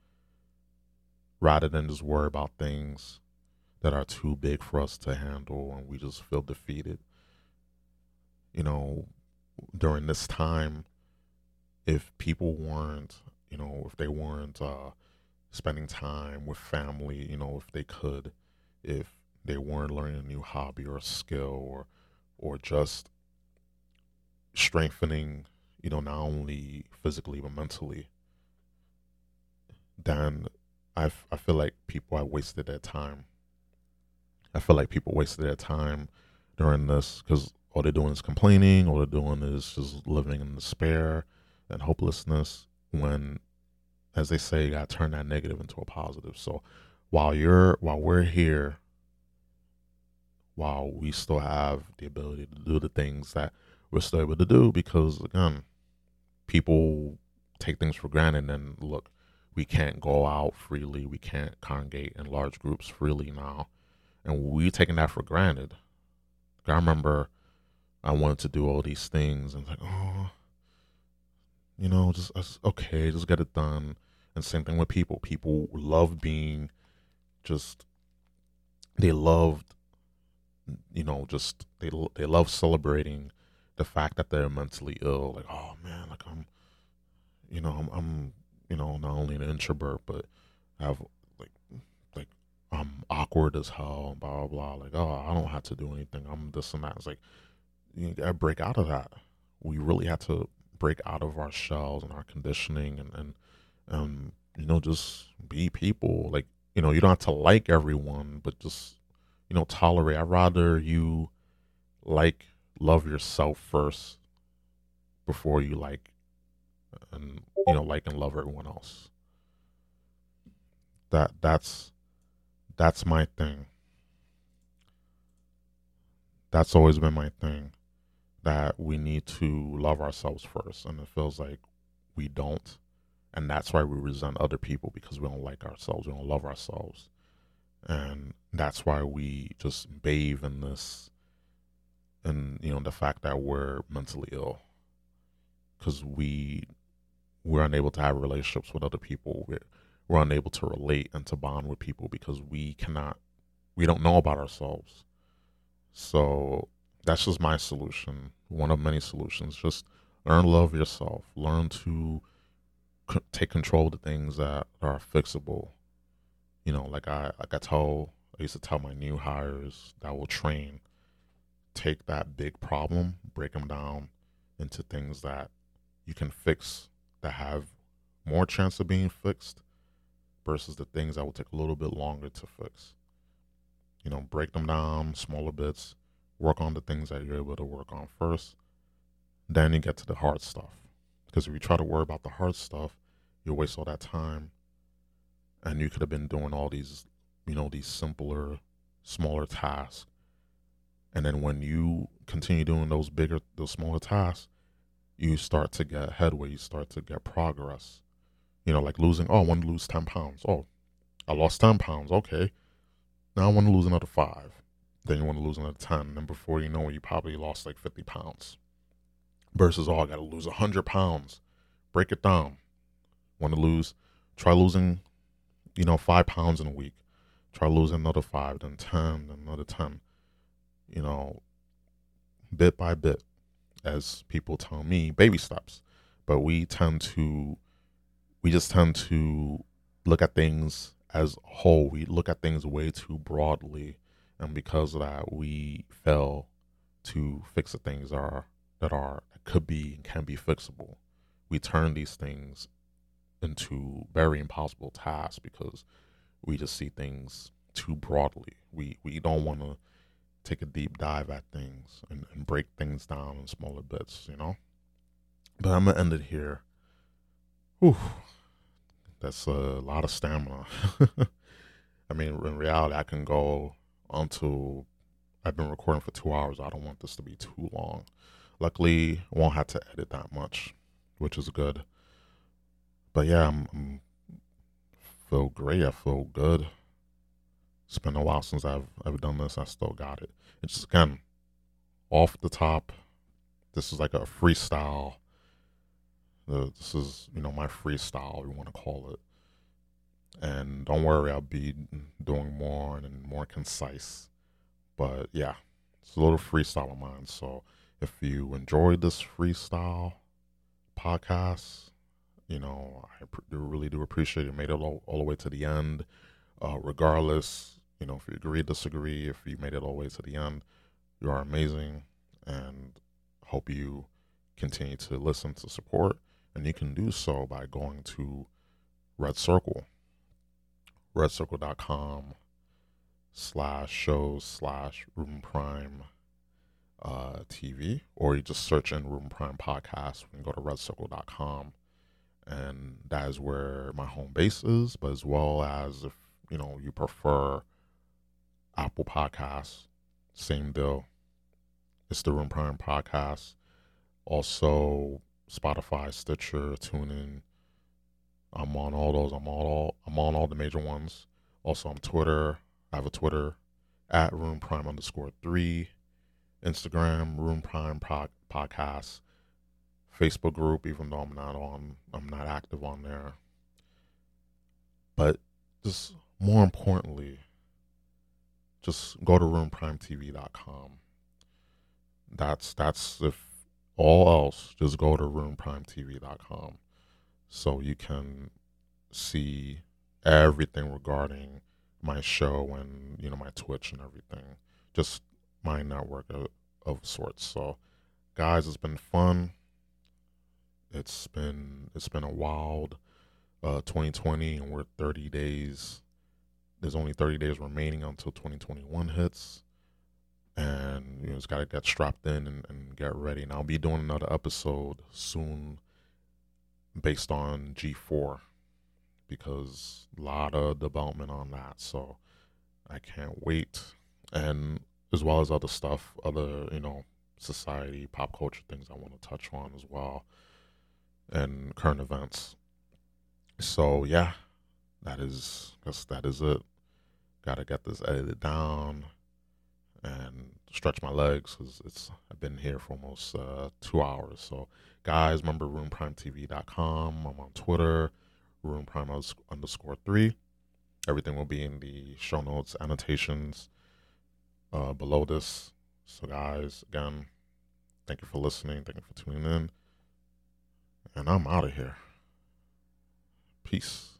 rather than just worry about things that are too big for us to handle and we just feel defeated. You know, during this time, if people weren't, you know, if they weren't uh, spending time with family, you know, if they could, if they weren't learning a new hobby or a skill or, or just strengthening you know, not only physically but mentally, then I, I feel like people have wasted their time. I feel like people wasted their time during this because all they're doing is complaining, all they're doing is just living in despair and hopelessness. When, as they say, you got to turn that negative into a positive. So while you're while we're here, while we still have the ability to do the things that we're still able to do, because again, people take things for granted and look we can't go out freely we can't congregate in large groups freely now. And we taking that for granted. I remember i wanted to do all these things and like oh you know just okay just get it done. And same thing with people. People love being just they loved you know just they they love celebrating the fact that they're mentally ill. Like, oh man, like I'm, you know, I'm, I'm you know, not only an introvert, but I have like, like I'm awkward as hell and blah blah blah. Like, oh, I don't have to do anything. I'm this and that. It's like you gotta break out of that. We really have to break out of our shells and our conditioning and and um you know just be people. Like you know you don't have to like everyone, but just you know, tolerate. I'd rather you like love yourself first before you like and you know like and love everyone else. That that's that's my thing. That's always been my thing. That we need to love ourselves first, and it feels like we don't, and that's why we resent other people because we don't like ourselves, we don't love ourselves, and that's why we just bathe in this, and you know the fact that we're mentally ill, because we we're unable to have relationships with other people. We're, we're unable to relate and to bond with people because we cannot, we don't know about ourselves. So that's just my solution. One of many solutions. Just learn to love yourself. Learn to c- take control of the things that are fixable. You know, like I like I tell I used to tell my new hires that will train, take that big problem, break them down into things that you can fix that have more chance of being fixed versus the things that will take a little bit longer to fix. You know, break them down smaller bits, work on the things that you're able to work on first, then you get to the hard stuff. Because if you try to worry about the hard stuff, you'll waste all that time. And you could have been doing all these, you know, these simpler, smaller tasks. And then when you continue doing those bigger, those smaller tasks, you start to get headway, you start to get progress. You know, like losing, oh, I want to lose 10 pounds. Oh, I lost 10 pounds. Okay. Now I want to lose another five. Then you want to lose another 10. And before you know it, you probably lost like 50 pounds. Versus, oh, I got to lose 100 pounds. Break it down. Want to lose, try losing, you know, five pounds in a week. Try losing another five, then 10, then another 10. You know, bit by bit as people tell me, baby steps. But we tend to, we just tend to look at things as a whole. We look at things way too broadly, and because of that, we fail to fix the things that are that are that could be and can be fixable. We turn these things into very impossible tasks because we just see things too broadly. We we don't want to take a deep dive at things and, and break things down in smaller bits, you know? But I'm gonna end it here. Whew. That's a lot of stamina. (laughs) I mean, in reality, I can go until I've been recording for two hours. I don't want this to be too long. Luckily, won't have to edit that much, which is good. But yeah, I'm, I'm feel great. I feel good. It's been a while since I've ever done this. I still got it. It's again off the top. This is like a freestyle. this is you know my freestyle, you want to call it. And don't worry, I'll be doing more and more concise. But yeah, it's a little freestyle of mine. So if you enjoyed this freestyle podcast, you know I really do appreciate it. Made it all, all the way to the end. Uh, regardless, you know, if you agree, disagree, if you made it all the way to the end, you are amazing and hope you continue to listen to support. And you can do so by going to Red Circle, redcircle.com slash shows slash Room Prime uh, TV, or you just search in Room Prime Podcast and go to redcircle.com. And that is where my home base is, but as well as if, you know, you prefer Apple Podcasts, same deal. It's the Room Prime Podcast. Also, Spotify, Stitcher, TuneIn. I'm on all those. I'm on all. I'm on all the major ones. Also, on Twitter. I have a Twitter at Room Prime underscore three. Instagram Room Prime pod, Podcast. Facebook group, even though I'm not on, I'm not active on there. But just more importantly, just go to roomprimetv.com. That's that's if all else, just go to roomprimetv.com so you can see everything regarding my show and you know my Twitch and everything. Just my network of, of sorts. So guys, it's been fun. It's been it's been a wild uh 2020 and we're 30 days there's only 30 days remaining until 2021 hits. And you know, just got to get strapped in and, and get ready. And I'll be doing another episode soon based on G4 because a lot of development on that. So I can't wait. And as well as other stuff, other, you know, society, pop culture things I want to touch on as well, and current events. So yeah, that is guess that is it. Gotta get this edited down and stretch my legs because it's I've been here for almost uh, two hours. So guys, remember RoomPrimeTV.com. I'm on Twitter, RoomPrime underscore three. Everything will be in the show notes, annotations uh, below this. So, guys, again, thank you for listening. Thank you for tuning in. And I'm out of here. Peace.